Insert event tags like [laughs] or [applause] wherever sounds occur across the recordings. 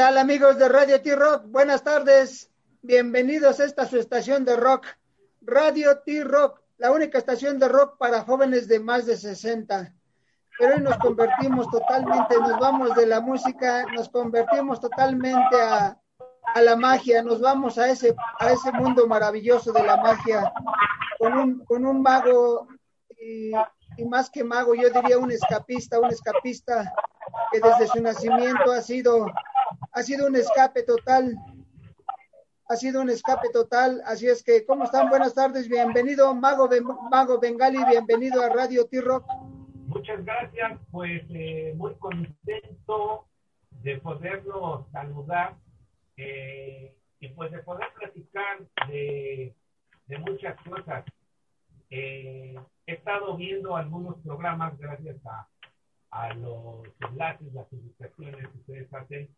tal amigos de Radio T-Rock? Buenas tardes. Bienvenidos a esta su estación de rock, Radio T-Rock, la única estación de rock para jóvenes de más de 60. Pero hoy nos convertimos totalmente, nos vamos de la música, nos convertimos totalmente a, la magia, nos vamos a ese, a ese mundo maravilloso de la magia, con un, con un mago y más que mago, yo diría un escapista, un escapista que desde su nacimiento ha sido, ha sido un escape total. Ha sido un escape total. Así es que, ¿cómo están? Buenas tardes. Bienvenido, Mago, Ben- Mago Bengali. Bienvenido a Radio T-Rock. Muchas gracias, pues eh, muy contento de poderlo saludar eh, y pues de poder platicar de, muchas cosas. Eh, he estado viendo algunos programas gracias a, a los enlaces, las invitaciones que ustedes hacen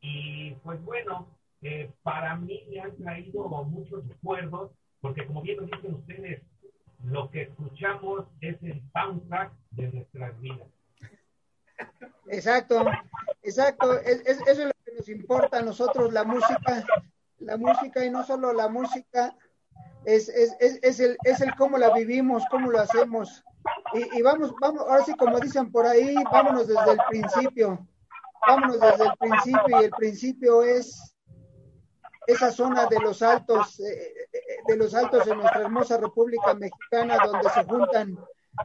y pues bueno, eh, para mí me han traído muchos recuerdos porque como bien lo dicen ustedes, lo que escuchamos es el soundtrack de nuestras vidas. Exacto, exacto. Es, es- eso es lo que nos importa a nosotros, la música. La música y no solo la música, es, es, es, el, es el cómo la vivimos, cómo lo hacemos. Y, y vamos, vamos, ahora sí, como dicen por ahí, vámonos desde el principio. Vámonos desde el principio y el principio es esa zona de los altos, eh, eh, de los altos en nuestra hermosa República Mexicana, donde se juntan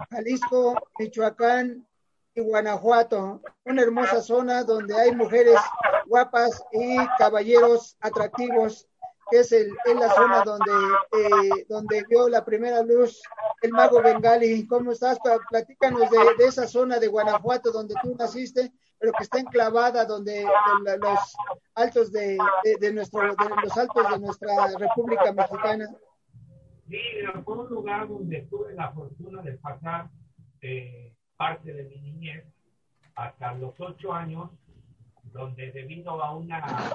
Jalisco, Michoacán y Guanajuato, una hermosa zona donde hay mujeres guapas y caballeros atractivos, que es, el, es la zona donde, eh, donde vio la primera luz el mago Bengali. ¿Cómo estás? Pla- Platícanos de, de esa zona de Guanajuato donde tú naciste, pero que está enclavada donde los altos de, de nuestro, de los altos de nuestra República Mexicana. Sí, fue un lugar donde tuve la fortuna de pasar eh, parte de mi niñez hasta los ocho años, donde debido a una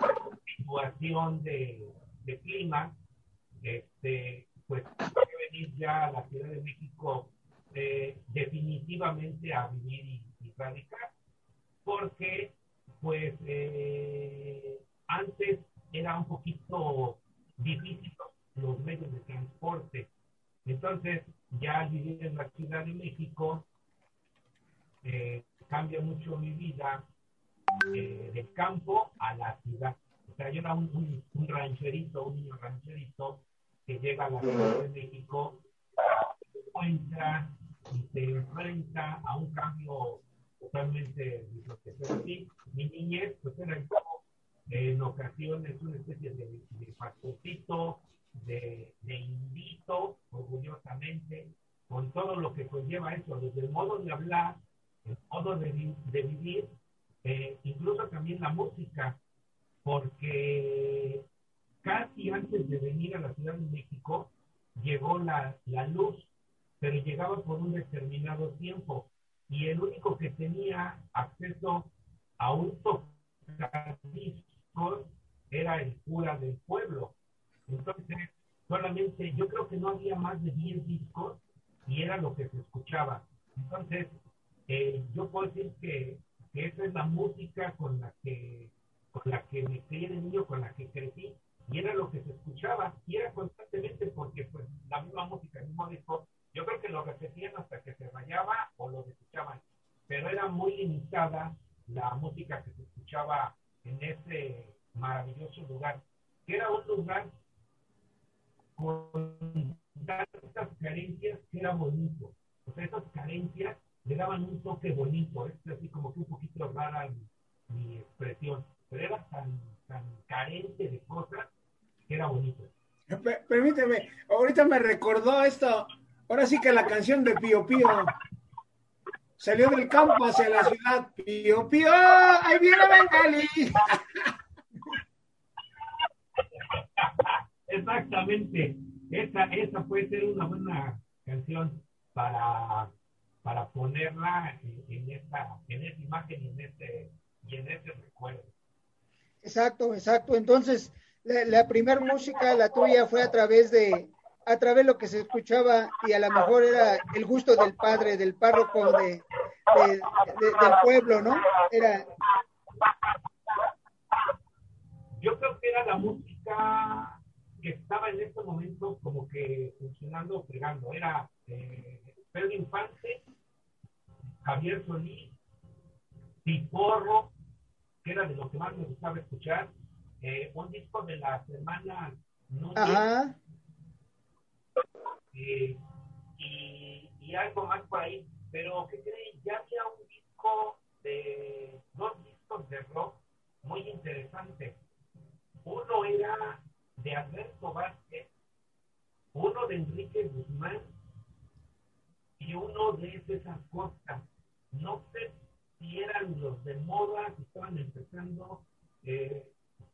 situación de, de clima, este, pues venir ya a la Ciudad de México eh, definitivamente a vivir y, radicar, porque pues eh, antes era un poquito difícil los medios de transporte. Entonces, ya vivir en la Ciudad de México, eh, cambia mucho mi vida eh, del campo a la ciudad. Sea, yo era un, un, un rancherito, un niño rancherito que llega a la Ciudad de México, se encuentra y se enfrenta a un cambio totalmente disruptivo. Pero sí, mi niñez, pues era como en ocasiones una especie de, de de, de indito, orgullosamente, con todo lo que conlleva eso, desde el modo de hablar, el modo de, de vivir, eh, incluso también la música, porque casi antes de venir a la Ciudad de México llegó la, la luz, pero llegaba por un determinado tiempo y el único que tenía acceso a un tocadiscos era el cura del pueblo. Entonces, solamente, yo creo que no había más de 10 discos y era lo que se escuchaba. Entonces, eh, yo puedo decir que, que esa es la música con la que con la que me crié de niño, con la que crecí, y era lo que se escuchaba, y era constantemente porque pues la misma música, el mismo disco, yo creo que lo repetían hasta que se rayaba o lo escuchaban, pero era muy limitada la música que se escuchaba en ese maravilloso lugar, que era un lugar con tantas carencias que era bonito. O sea, esas carencias le daban un toque bonito. Es así como que un poquito rara mi, mi expresión. Pero era tan, tan carente de cosas que era bonito. Per- Permíteme, ahorita me recordó esto. Ahora sí que la canción de Pío Pío salió del campo hacia la ciudad. Pío Pío, ahí viene Bengali. [laughs] Exactamente. Esa, esa puede ser una buena canción para, para ponerla en, en esa, en esa imagen y en ese, y en ese recuerdo. Exacto, exacto. Entonces, la, la primer música, la tuya, fue a través de, a través de lo que se escuchaba y a lo mejor era el gusto del padre, del párroco de, de- de- del pueblo, ¿no? Era, yo creo que era la música que estaba en este momento como que funcionando, fregando. Era eh, Pedro Infante, Javier Solís, Piporro, era de lo que más me gustaba escuchar, eh, un disco de la semana Núñez, eh, y, y, algo más por ahí. Pero, ¿qué creen? Ya había un disco de dos discos de rock muy interesantes. Uno era de Alberto Vázquez, uno de Enrique Guzmán y uno de César Costa. No sé si eran los de moda, que estaban empezando, eh,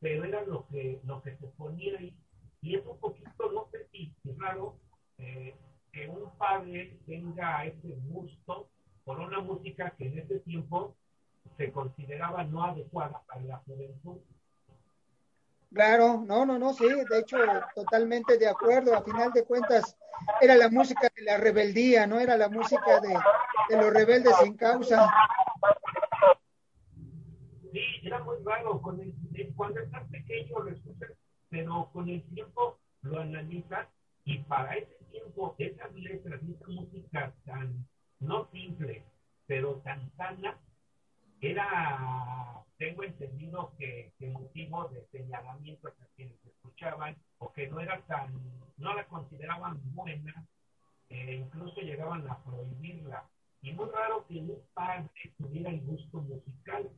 pero era lo que, lo que se ponía ahí. Y es un poquito, no sé si es raro, eh, que un padre tenga ese gusto por una música que en ese tiempo se consideraba no adecuada para la juventud. Claro, no, no, no, sí, de hecho, totalmente de acuerdo. A final de cuentas, era la música de la rebeldía, no era la música de, de los rebeldes sin causa. Era muy raro. Con el, cuando estás pequeño lo escuchas, pero con el tiempo lo analizas y para ese tiempo, esas letras y esa música tan, no simple, pero tan sana, era, tengo entendido que, que motivo de señalamiento a quienes escuchaban o que no era tan, no la consideraban buena, eh, incluso llegaban a prohibirla. Y muy raro que un padre tuviera el gusto musical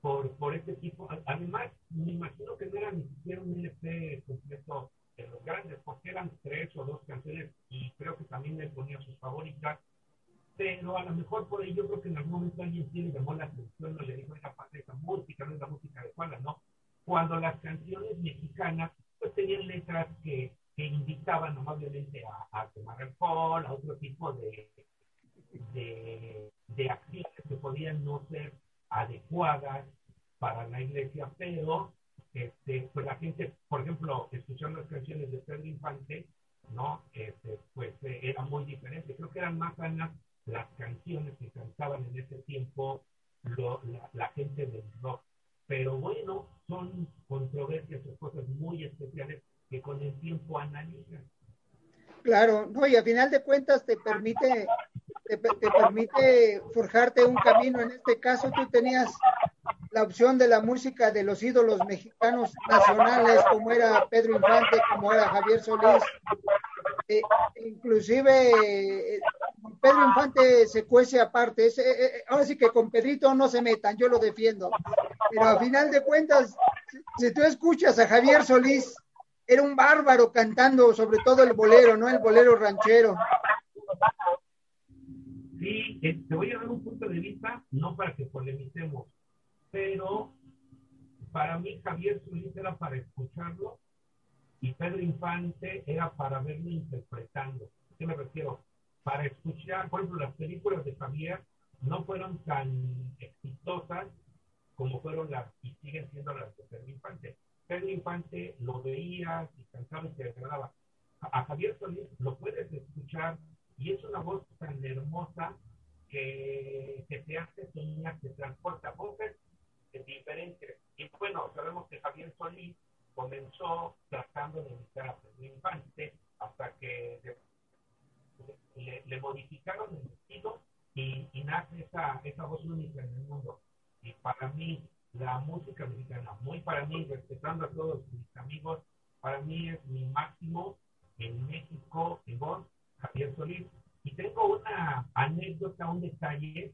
por, por este tipo. Además, me imagino que no era ni siquiera un LP completo de los grandes, porque eran tres o dos canciones y creo que también le ponía sus favoritas pero a lo mejor por ahí yo creo que en algún momento alguien sí le llamó la atención, no le dijo, esa parte de esa música, no es la música adecuada, ¿no? Cuando las canciones mexicanas, pues tenían letras que, que invitaban amablemente a, a tomar alcohol, a otro tipo de, de, de acciones que podían no ser adecuadas para la iglesia, pero este, pues la gente, por ejemplo, escuchando las canciones de Pedro Infante, ¿no? Este, pues eh, era muy diferente. Creo que eran más sanas las canciones que cantaban en ese tiempo lo, la, la, gente del rock. Pero bueno, son controversias o cosas muy especiales que con el tiempo analizan. Claro, no, y a final de cuentas te permite, te, te permite forjarte un camino. En este caso tú tenías la opción de la música de los ídolos mexicanos nacionales, como era Pedro Infante, como era Javier Solís, eh, inclusive eh, Pedro Infante se cuece aparte. Eh, eh, ahora sí que con Pedrito no se metan, yo lo defiendo. Pero a final de cuentas, si, si tú escuchas a Javier Solís, era un bárbaro cantando sobre todo el bolero, ¿no? El bolero ranchero. Sí, eh, te voy a dar un punto de vista, no para que polemicemos, pero para mí Javier Solís era para escucharlo y Pedro Infante era para verlo interpretando. ¿A qué me refiero? Para escuchar, por ejemplo, las películas de Javier no fueron tan exitosas como fueron las y siguen siendo las de Pedro Infante. Pedro Infante lo veías y cantaba y te agradaba. A, Javier Solís lo puedes escuchar y es una voz tan hermosa que, que te hace soñar, te transporta voces diferentes. Y bueno, sabemos que Javier Solís comenzó tratando de imitar a Pedro Infante hasta que le, le modificaron el estilo y, y, nace esa, esa voz única en el mundo. Y para mí, la música mexicana, muy para mí, respetando a todos mis amigos, para mí es mi máximo en México, en voz, Javier Solís. Y tengo una anécdota, un detalle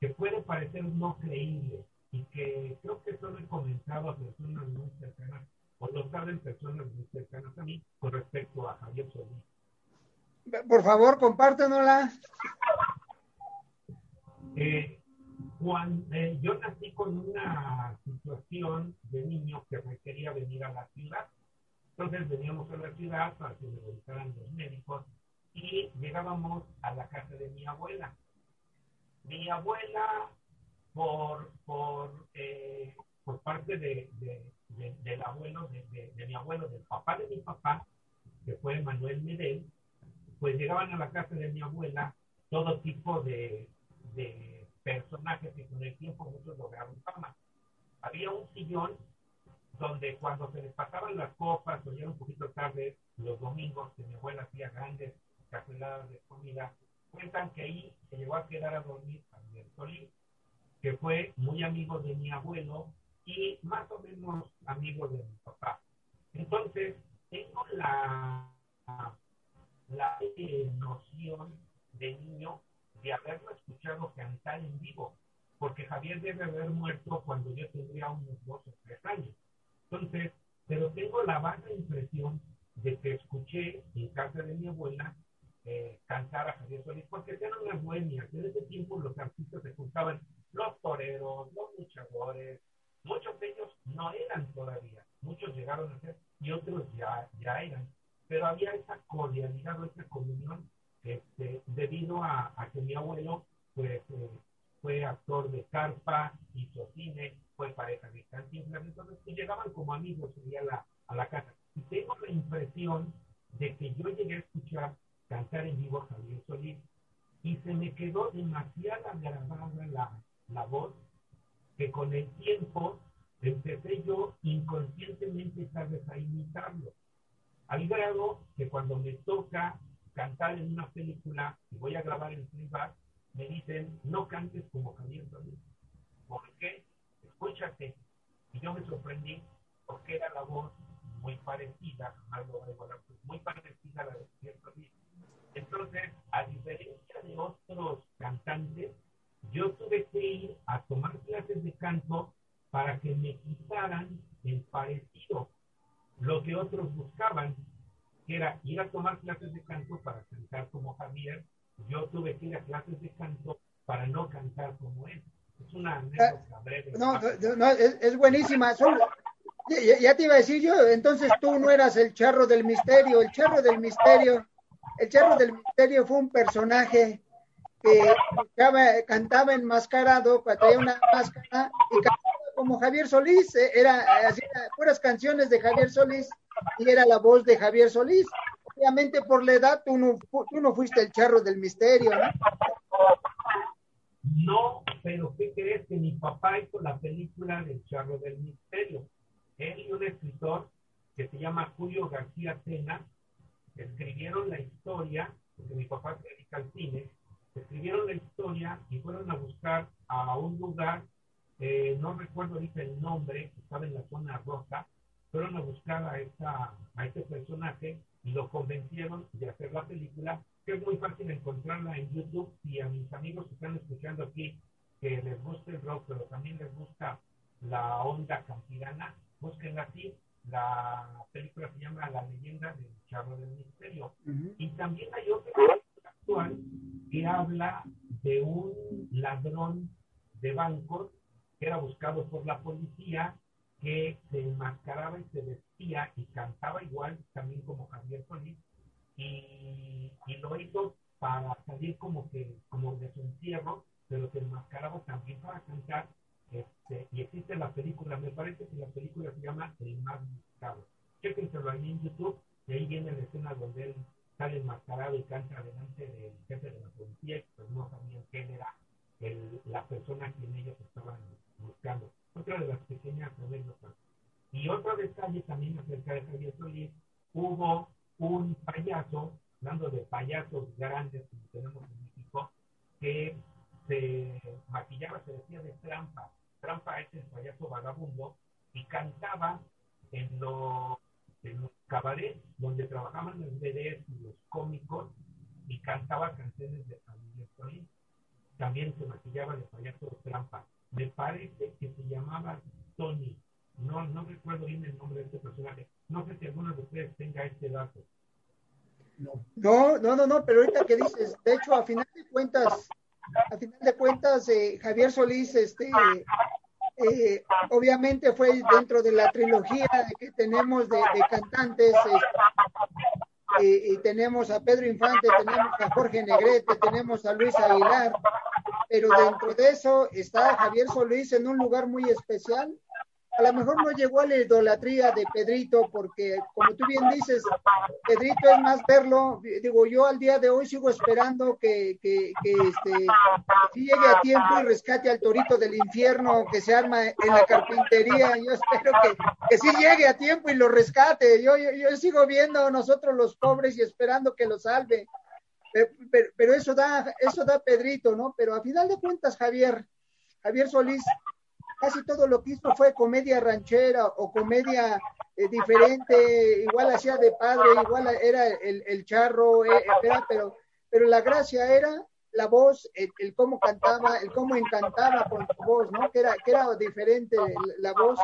que puede parecer no creíble y que creo que solo he comentado a personas muy cercanas o lo saben personas muy cercanas a mí con respecto a Javier Solís. Por favor, compártenosla. Eh, cuando, eh, yo nací con una situación de niño que requería venir a la ciudad. Entonces veníamos a la ciudad para que me revisaran los médicos y llegábamos a la casa de mi abuela. Mi abuela, por, por, eh, por parte de, de, de, del abuelo, de, mi abuelo, del papá de mi papá, que fue Manuel Medel, pues llegaban a la casa de mi abuela todo tipo de, personajes que con el tiempo muchos lograron fama. Había un sillón donde cuando se les pasaban las copas o ya un poquito tarde, los domingos, que mi abuela hacía grandes cazueladas de comida, cuentan que ahí se llegó a quedar a dormir Javier Solís, que fue muy amigo de mi abuelo y más o menos amigo de mi papá. Entonces, tengo la, la noción de niño de haberlo escuchado cantar en vivo, porque Javier debe haber muerto cuando yo tendría unos dos o tres años. Entonces, pero tengo la vaga impresión de que escuché en casa de mi abuela eh, cantar a Javier Solís, porque eran unas bohemias. En ese tiempo los artistas se juntaban, los toreros, los luchadores, muchos de ellos no eran todavía, muchos llegaron a ser y otros ya, ya eran, pero había esa cordialidad o esa comunión este, debido a, que mi abuelo pues, eh, fue actor de carpa, hizo cine, fue pareja de Cantinflas, entonces pues, llegaban como amigos a la, a la casa. Y tengo la impresión de que yo llegué a escuchar cantar en vivo a Javier Solís y se me quedó demasiada grabada la, la voz que con el tiempo empecé yo inconscientemente tal vez a imitarlo. Al grado que cuando me toca cantar en una película y voy a grabar el playback, me dicen, no cantes como Javier Solís. ¿Por qué? Escúchate. Y yo me sorprendí porque era la voz muy parecida, muy parecida a la de Javier Solís. Entonces, a diferencia de otros cantantes, yo tuve que ir a tomar clases de canto para que me quitaran el parecido, lo que otros buscaban, que era ir a tomar clases de canto para cantar como Javier, yo tuve que ir a clases de canto para no cantar como él. Es una anécdota breve. No, no, es, buenísima. ya, ya, te iba a decir yo, entonces tú no eras el charro del misterio, el charro del misterio, el charro del misterio fue un personaje que cantaba, enmascarado, traía una máscara y cantaba como Javier Solís, eh, era, hacía puras canciones de Javier Solís y era la voz de Javier Solís. Obviamente por la edad tú no, tú no fuiste el charro del misterio, ¿no? No, pero ¿qué crees? Que mi papá hizo la película del charro del misterio. Él y un escritor que se llama Julio García Cena escribieron la historia, porque mi papá se dedica al cine, escribieron la historia y fueron a buscar a un lugar, eh, no recuerdo ahorita el nombre, estaba en la zona roja, fueron a buscar a, esta, a este personaje y lo convencieron de hacer la película, que es muy fácil encontrarla en YouTube y a mis amigos que están escuchando aquí, que les gusta el rock, pero también les gusta la onda campirana, búsquenla así, la película se llama La leyenda del charro del misterio. Y también hay otra película actual que habla de un ladrón de bancos que era buscado por la policía, que se enmascaraba y se vestía y cantaba igual también como Javier Solís, y, y lo hizo para salir como que como de su encierro, pero se enmascaraba también para cantar este, y existe la película, me parece que la película se llama El más buscado. Chéquenselo ahí en YouTube, y ahí viene la escena donde él sale enmascarado y canta delante del jefe de la policía, pues no sabían quién era el, la persona a quien ellos estaban buscando. Otra de las pequeñas anécdotas. Y otro detalle también acerca de Javier Solís, hubo un payaso, hablando de payasos grandes que tenemos en México, que se maquillaba, se decía de trampa. Trampa es el payaso vagabundo y cantaba en los, en los cabarets donde trabajaban los bebés y los cómicos y cantaba canciones de familia Solís. También se maquillaba de payaso trampa. Me parece que se llamaba Tony. No, no recuerdo bien el nombre de este personaje. No sé si alguno de ustedes tenga este dato. No, no, no, no, pero ahorita que dices, de hecho, a final de cuentas, a final de cuentas, eh, Javier Solís, este, obviamente fue dentro de la trilogía que tenemos de, cantantes, eh, y tenemos a Pedro Infante, tenemos a Jorge Negrete, tenemos a Luis Aguilar, pero dentro de eso está Javier Solís en un lugar muy especial, a lo mejor no llegó a la idolatría de Pedrito, porque como tú bien dices, Pedrito es más verlo, digo, yo al día de hoy sigo esperando que, que, que este, llegue a tiempo y rescate al torito del infierno que se arma en la carpintería, yo espero que, que sí llegue a tiempo y lo rescate, yo, yo, yo sigo viendo nosotros los pobres y esperando que lo salve, pero, pero, pero eso da, eso da Pedrito, ¿no? Pero a final de cuentas, Javier, Javier Solís, casi todo lo que hizo fue comedia ranchera o comedia eh, diferente, igual hacía de padre, igual era el, el charro, eh, era, pero, pero la gracia era la voz, el, el, cómo cantaba, el cómo encantaba con su voz, ¿no? Que era, que era diferente la voz.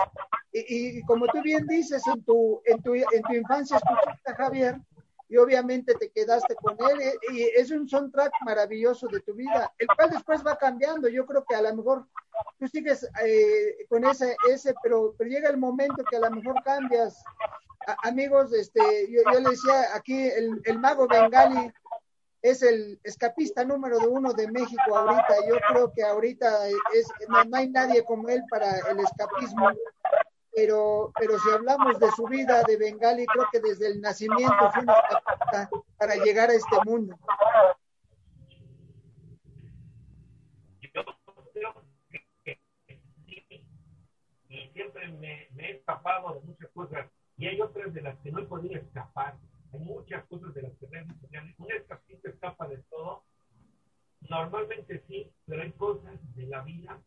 Y, y, como tú bien dices, en tu, en tu, en tu infancia escuchaste a Javier y obviamente te quedaste con él eh, y es un soundtrack maravilloso de tu vida, el cual después va cambiando. Yo creo que a lo mejor tú sigues eh, con ese, ese pero, pero llega el momento que a lo mejor cambias. Amigos, este, yo, yo, le decía aquí, el, el mago Bengali es el escapista número uno de México ahorita. Yo creo que ahorita no, no hay nadie como él para el escapismo pero, pero si hablamos de su vida de Bengali, creo que desde el nacimiento fue una capita para llegar a este mundo. Yo creo que sí, y siempre me, me, he escapado de muchas cosas, y hay otras de las que no he podido escapar. Hay muchas cosas de las que realmente un escapista escapa de todo. Normalmente sí, pero hay cosas de la vida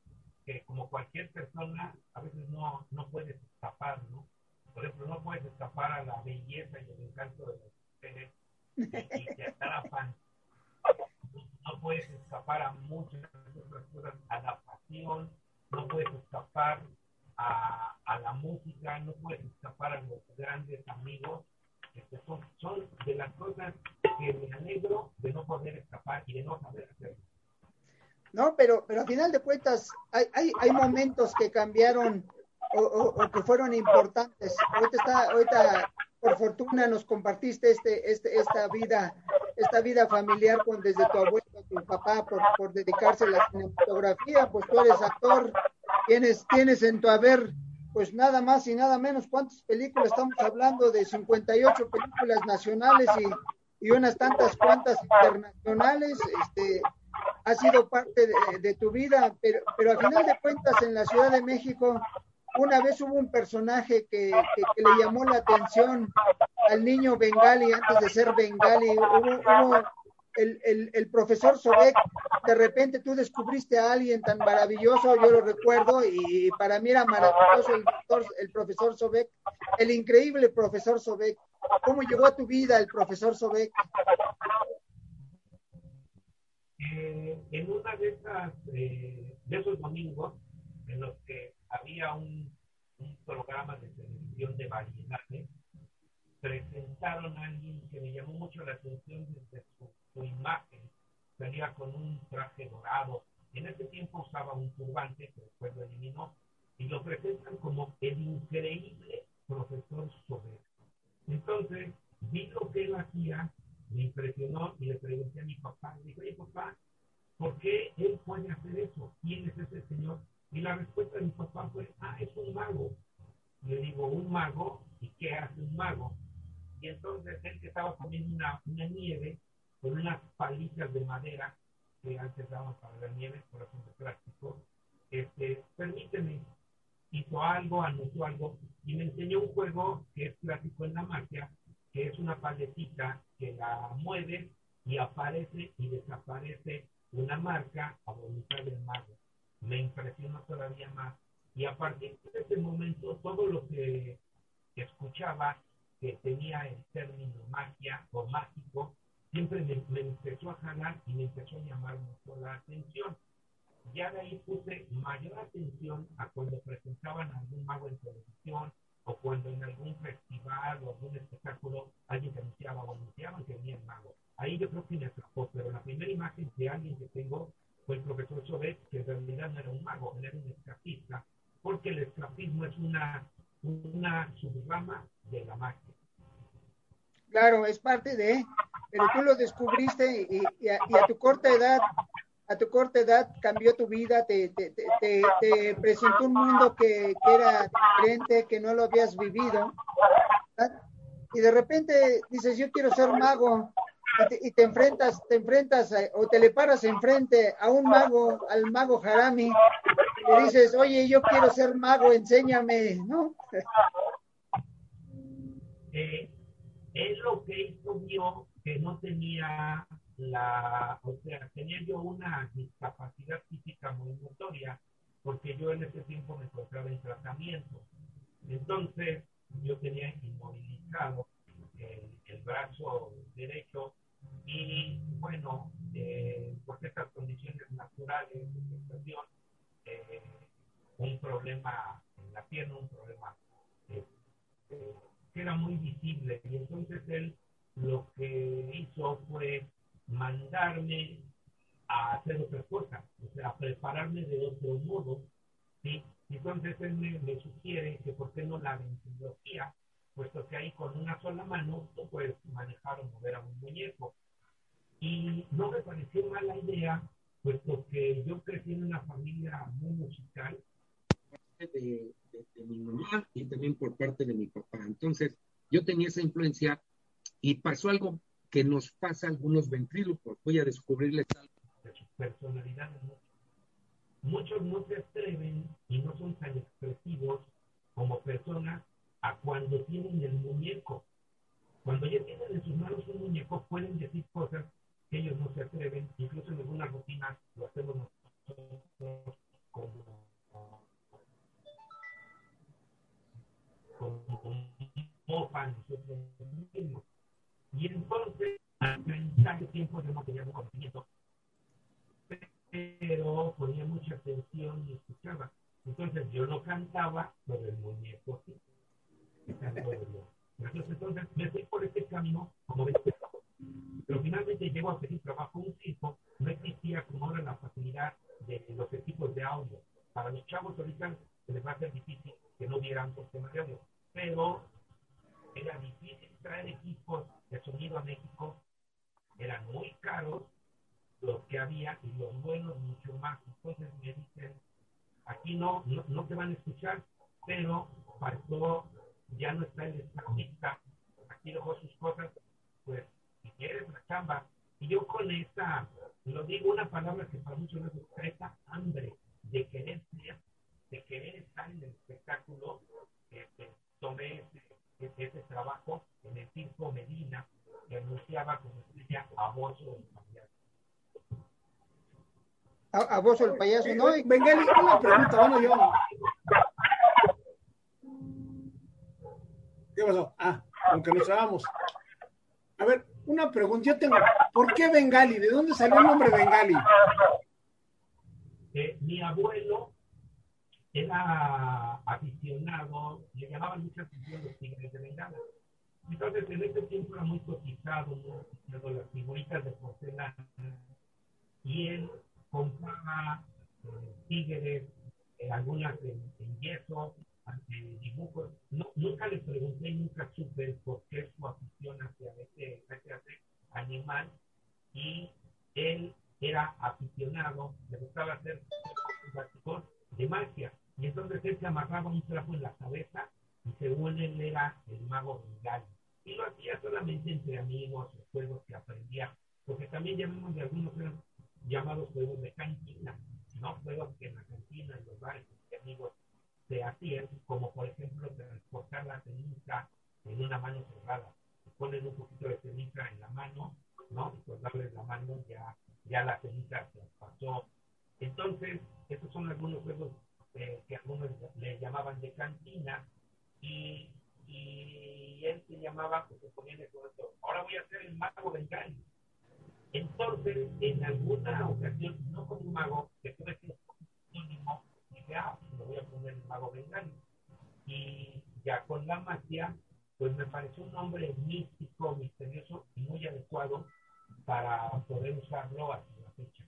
que como cualquier persona a veces no, no puedes escapar, ¿no? Por ejemplo, no puedes escapar a la belleza y el encanto de las mujeres y, y te atrapan. No puedes escapar a muchas otras cosas, a la pasión, no puedes escapar a, a la música, no puedes escapar a los grandes amigos. Este, son, son de las cosas que me alegro de no poder escapar y de no saber hacerlo. ¿no? Pero, pero a final de cuentas hay, hay, hay momentos que cambiaron o, o, o, que fueron importantes. Ahorita está, ahorita por fortuna nos compartiste este, este, esta vida, esta vida familiar con desde tu abuelo, tu papá, por, por dedicarse a la cinematografía, pues tú eres actor, tienes, tienes en tu haber pues nada más y nada menos, ¿cuántas películas estamos hablando? De 58 películas nacionales y, y unas tantas cuantas internacionales, este, ha sido parte de, de, tu vida, pero, pero al final de cuentas en la Ciudad de México, una vez hubo un personaje que, que, que le llamó la atención al niño bengali antes de ser bengali, hubo, hubo el, el, el, profesor Sobek, de repente tú descubriste a alguien tan maravilloso, yo lo recuerdo, y para mí era maravilloso el, doctor, el profesor Sobek, el increíble profesor Sobek. ¿Cómo llegó a tu vida el profesor Sobek? Eh, en una de esas eh, de esos domingos en los que había un, un programa de televisión de variedades presentaron a alguien que me llamó mucho la atención desde su, su imagen. Salía con un traje dorado. En ese tiempo usaba un turbante que después lo eliminó y lo presentan como el increíble profesor Sober entonces vi lo que él hacía me impresionó y le pregunté a mi papá, le dije, oye papá, ¿por qué él puede hacer eso? ¿Quién es ese señor? Y la respuesta de mi papá fue, ah, es un mago. Le digo, ¿un mago? ¿Y qué hace un mago? Y entonces él que estaba comiendo una, una nieve con unas palitas de madera que antes dábamos para la nieve, por ejemplo, plástico, este, permíteme, hizo algo, anotó algo y me enseñó un juego que es clásico en la magia, que es una paletita que la mueve y aparece y desaparece una marca a voluntad del mago. Me impresionó todavía más. Y a partir de ese momento, todo lo que escuchaba que tenía el término magia o mágico, siempre me, me empezó a jalar y me empezó a llamar mucho la atención. Ya de ahí puse mayor atención a cuando presentaban a algún mago en televisión o cuando en algún festival o algún espectáculo alguien se anunciaba o anunciaban que venía el mago. Ahí yo creo que me atrapó, pero la primera imagen de alguien que tengo fue el profesor Sobet, que en realidad no era un mago, era un escapista, porque el escapismo es una, una subrama de la magia. Claro, es parte de, pero tú lo descubriste y a, tu corta edad a tu corta edad cambió tu vida, te, presentó un mundo que, era diferente, que no lo habías vivido. Y de repente dices, yo quiero ser mago. Y te, enfrentas, te enfrentas o te le paras enfrente a un mago, al mago Harami, y le dices, oye, yo quiero ser mago, enséñame, ¿no? [laughs] Eh, él lo que hizo vio que no tenía la, o sea, tenía yo una discapacidad física muy notoria, porque yo en ese tiempo me encontraba en tratamiento. Entonces, yo tenía inmovilizado el, brazo derecho y, bueno, eh, por estas condiciones naturales de situación, eh, un problema en la pierna, un problema eh, que era muy visible. Y entonces él lo que hizo fue mandarme a hacer otra cosa, o sea, a prepararme de otro modo, ¿sí? Entonces él me, sugiere que por qué no la ventriloquía, puesto que ahí con una sola mano tú puedes manejar o mover a un muñeco. Y no me pareció mala idea, puesto que yo crecí en una familia muy musical. De, de, de mi mamá y también por parte de mi papá. Entonces, yo tenía esa influencia y pasó algo que nos pasa a algunos ventrílocos. Voy a descubrirles algo. De sus personalidades. Muchos no se atreven y no son tan expresivos como personas a cuando tienen el muñeco. Cuando ya tienen en sus manos un muñeco, pueden decir cosas que ellos no se atreven. Incluso en algunas rutinas lo hacemos nosotros como, como mofa nosotros mismos. Y entonces, al tiempo yo no tenía un conocimiento, pero ponía mucha atención y escuchaba. Entonces yo no cantaba, pero el muñeco sí. Entonces, entonces me fui por este camino como pero finalmente llego a pedir trabajo un circo, no existía como ahora la facilidad de los equipos de audio. Para los chavos ahorita se les va a hacer difícil que no vieran sistemas de audio, pero era difícil traer equipos de sonido a México, eran muy caros los que había y los buenos mucho más. Entonces me dicen, aquí no, no, te van a escuchar, pero pasó, ya no está el estadista, aquí dejó sus cosas, pues si quieres la chamba. Y yo con esa, lo digo una palabra que para muchos no gusta, esa hambre de querer ser, de querer estar en el espectáculo, este, tomé ese, ese trabajo en el Circo Medina, que anunciaba como estrella a Bozo el payaso. A, a Bozo el payaso, ¿no? Venga, una pregunta, bueno, yo. ¿Qué pasó? Ah, aunque nos trabamos. A ver, una pregunta, yo tengo, ¿por qué Bengali? ¿De dónde salió el nombre Bengali? Eh, mi abuelo era aficionado, le llamaban mucha atención los tigres de Bengala. Entonces, en ese tiempo era muy cotizado, ¿no? las figuritas de porcelana. Y él compraba eh, tigres, eh, algunas en, yeso, en dibujos. No, nunca le pregunté, nunca supe por qué su afición hacia ese, hacia ese animal. Y él era aficionado, le gustaba hacer de magia. Y entonces él se amarraba un trapo en la cabeza y según él era el mago Bengali y lo hacía solamente entre amigos, juegos que aprendía, porque también llamamos de algunos llamados juegos de cantina, ¿no? Juegos que en la cantina, en los bares, entre amigos se hacían, como por ejemplo transportar la ceniza en una mano cerrada. Ponen un poquito de ceniza en la mano, ¿no? Y por darles la mano ya, ya la ceniza se pasó. Entonces, estos son algunos juegos que algunos le llamaban de cantina y él se llamaba, se ponía ahora voy a ser el mago Bengali. Entonces, en alguna ocasión, no como un mago, que tuve que sinónimo, dije, ah, me voy a poner el mago Bengali. Y ya con la magia, pues me pareció un nombre místico, misterioso y muy adecuado para poder usarlo hasta la fecha.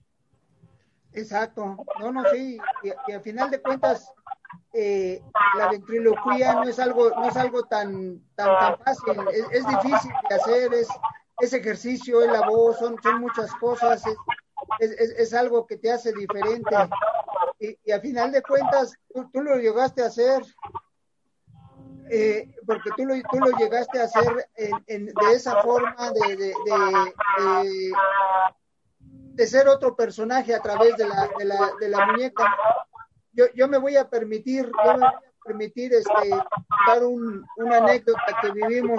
Exacto, no, no, sí, y, al final de cuentas, eh, la ventriloquía no es algo, no es algo tan, tan, tan fácil, es, difícil de hacer, es, ejercicio, es la voz, son, muchas cosas, es, algo que te hace diferente. Y, y a final de cuentas, tú, lo llegaste a hacer, eh, porque tú lo, tú lo llegaste a hacer en, de esa forma de, de, de, ser otro personaje a través de la, de la, de la muñeca. Yo, yo me voy a permitir, yo me voy a permitir este, dar un, una anécdota que vivimos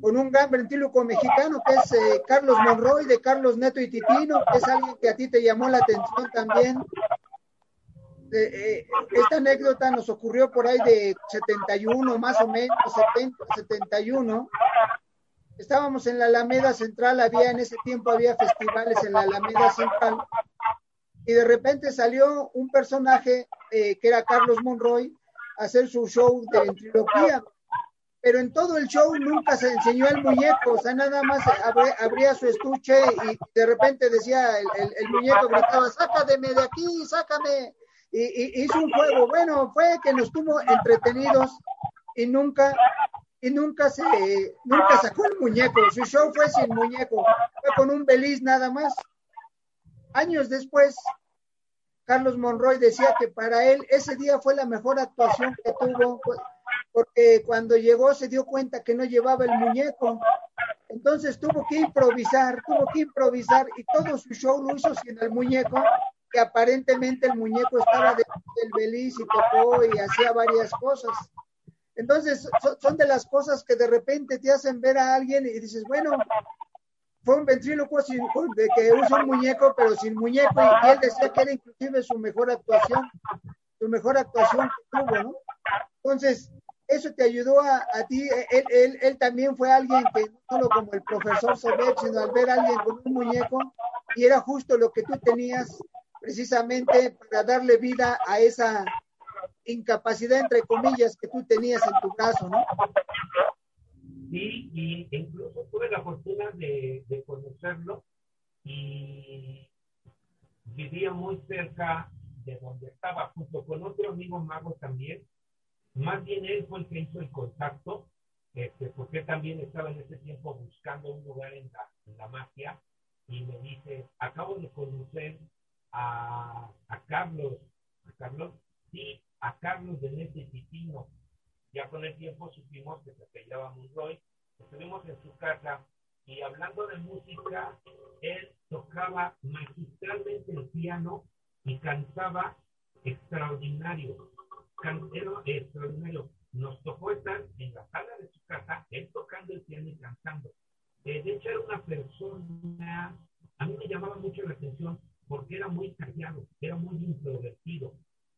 con un gran ventríloco mexicano que es eh, Carlos Monroy de Carlos Neto y Titino, que es alguien que a ti te llamó la atención también. Eh, esta anécdota nos ocurrió por ahí de 71, más o menos, 70, 71. Estábamos en la Alameda Central, había en ese tiempo había festivales en la Alameda Central, y de repente salió un personaje eh, que era Carlos Monroy a hacer su show de ventriloquía pero en todo el show nunca se enseñó el muñeco, o sea, nada más abría, su estuche y de repente decía el, muñeco, gritaba, sácame de aquí, sácame. Y, hizo un juego, bueno, fue que nos tuvo entretenidos y nunca, y nunca se, nunca sacó el muñeco, su show fue sin muñeco, fue con un beliz nada más. Años después, Carlos Monroy decía que para él ese día fue la mejor actuación que tuvo, porque cuando llegó se dio cuenta que no llevaba el muñeco. Entonces tuvo que improvisar, tuvo que improvisar y todo su show lo hizo sin el muñeco, que aparentemente el muñeco estaba dentro del beliz y tocó y hacía varias cosas. Entonces son de las cosas que de repente te hacen ver a alguien y dices, bueno, fue un ventrílocuo de que usa un muñeco, pero sin muñeco, y, él decía que era inclusive su mejor actuación, su mejor actuación que tuvo, ¿no? Entonces, eso te ayudó a, ti. Él, él, él, también fue alguien que no solo como el profesor Sobek, sino al ver a alguien con un muñeco, y era justo lo que tú tenías precisamente para darle vida a esa incapacidad, entre comillas, que tú tenías en tu caso, ¿no? Sí, y incluso tuve la fortuna de, de conocerlo y vivía muy cerca de donde estaba, junto con otro amigo mago también, más bien él fue el que hizo el contacto, este, porque también estaba en ese tiempo buscando un lugar en la, en la magia y me dice, acabo de conocer a, a Carlos, a Carlos, sí, a Carlos de Nete Titino. Ya con el tiempo supimos que se apellaba Monroy, estuvimos en su casa y hablando de música, él tocaba magistralmente el piano y cantaba extraordinario cantero extraordinario. Nos tocó estar en la sala de su casa, él tocando el piano y cantando. Eh, de hecho, era una persona, a mí me llamaba mucho la atención porque era muy callado, era muy introvertido.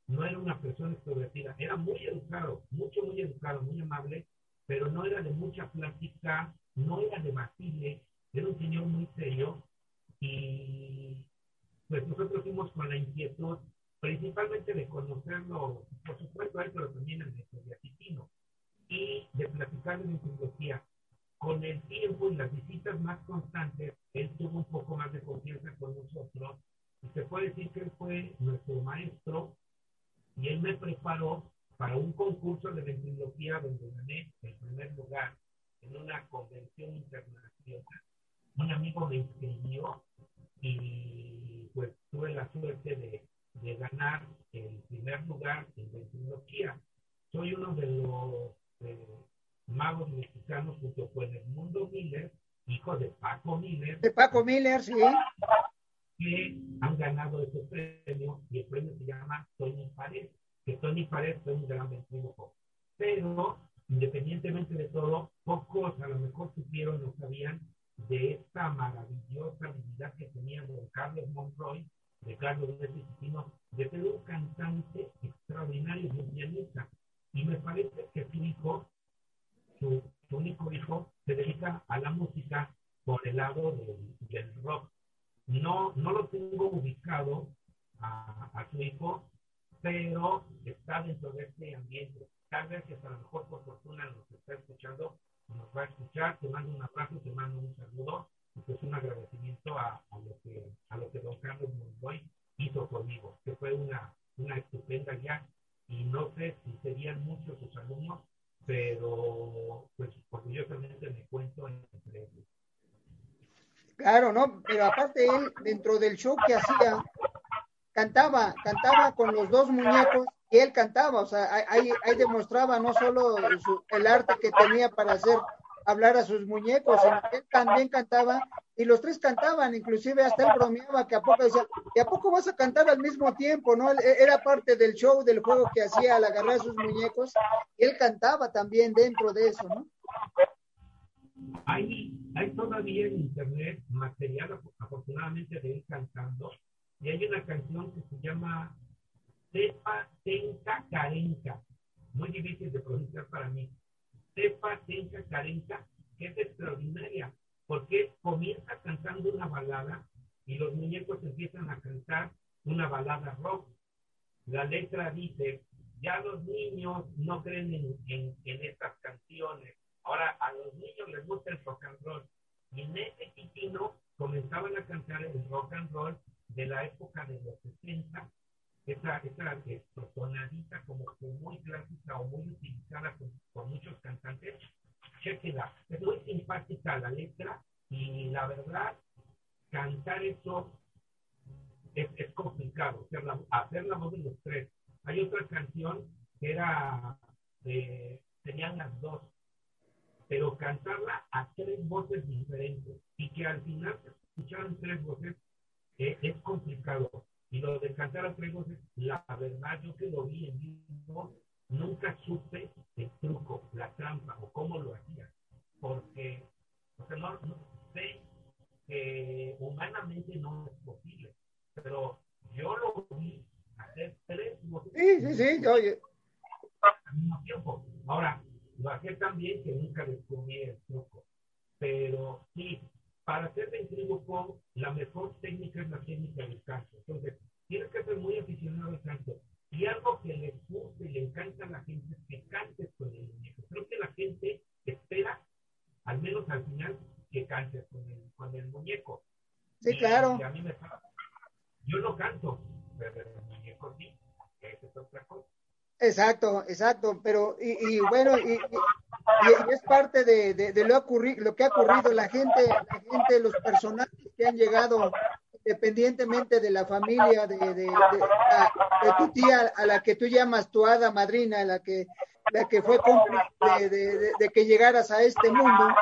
No era una persona extrovertida, era muy educado, mucho, muy educado, muy amable, pero no era de mucha plática, no era de vacile, era un señor muy serio y pues nosotros fuimos con la inquietud principalmente de conocerlo, por supuesto, a él, pero también de Asitino, y de platicar de mitología. Con el tiempo y las visitas más constantes, él tuvo un poco más de confianza con nosotros, y se puede decir que él fue nuestro maestro, y él me preparó para un concurso de ventriloquía donde gané el primer lugar en una convención internacional. Un amigo me inscribió y pues tuve la suerte de de ganar el primer lugar en ventriloquía. Soy uno de los eh, magos mexicanos junto con el Mundo Miller, hijo de Paco Miller. De Paco Miller, sí. Que han ganado ese premio y el premio se llama Tony Pared, que Tony Pared fue un gran ventríloco. Pero, independientemente de todo, pocos a lo mejor supieron o sabían de esta maravillosa habilidad que tenía don Carlos Monroy de Carlos sino de ser un cantante extraordinario y un pianista. Y me parece que su hijo, su, único hijo, se dedica a la música por el lado del, rock. No, no lo tengo ubicado a, a, su hijo, pero está dentro de este ambiente. Tal vez a lo mejor por fortuna nos está escuchando, nos va a escuchar. Te mando un abrazo, te mando un saludo pues un agradecimiento a, lo que, a lo que don Carlos Monroy hizo conmigo, que fue una, una estupenda guía y no sé si serían muchos sus alumnos, pero pues orgullosamente me cuento entre ellos. Claro, ¿no? Pero aparte él, dentro del show que hacía, cantaba, cantaba con los dos muñecos y él cantaba, o sea, ahí, demostraba no solo el arte que tenía para hacer hablar a sus muñecos, él también cantaba y los tres cantaban, inclusive hasta él bromeaba que a poco decía, ¿y a poco vas a cantar al mismo tiempo? ¿no? Era parte del show, del juego que hacía al agarrar sus muñecos, y él cantaba también dentro de eso, ¿no? Hay, hay todavía en internet material, afortunadamente, de él cantando, y hay una canción que se llama Sepa Tenka Carenca, muy difícil de pronunciar para mí. Sepa Tenka Carenca, es extraordinaria, porque comienza cantando una balada y los muñecos empiezan a cantar una balada rock. La letra dice, ya los niños no creen en, en, en estas canciones, ahora a los niños les gusta el rock and roll. Y en ese titino comenzaban a cantar el rock and roll de la época de los 60, esa, esa tonadita como que muy clásica o muy utilizada por, muchos cantantes. Chequela, es muy simpática la letra y la verdad, cantar eso es, es complicado, hacer la, hacer la voz de los tres. Hay otra canción que era, eh, tenían las dos, pero cantarla a tres voces diferentes y que al final se escucharan tres voces es complicado. Y lo de cantar a tres voces, la verdad, yo que lo vi en vivo, nunca supe el truco, la trampa o cómo lo hacía. Porque, o sea, no, sé que humanamente no es posible. Pero yo lo vi hacer tres voces. Sí, sí, sí, oye. Al mismo tiempo. Ahora, lo hacía también que nunca descubrí el truco. Pero sí, para hacer ventríloco, la mejor técnica es la técnica del canto. Entonces, tienes que ser muy aficionado al canto. Y algo que le gusta y le encanta a la gente es que cantes con el muñeco. Creo que la gente espera, al menos al final, que cantes con el, con el muñeco. Sí, claro. a mí me Yo no canto, pero el muñeco sí, que es otra cosa. Exacto, exacto, pero y, y bueno, y, y, es parte de, de, lo, ocurri lo que ha ocurrido, la gente, la gente, los personajes que han llegado, independientemente de la familia, de, de, tu tía, a la que tú llamas tu hada madrina, la que, la que fue cómplice de, que llegaras a este mundo,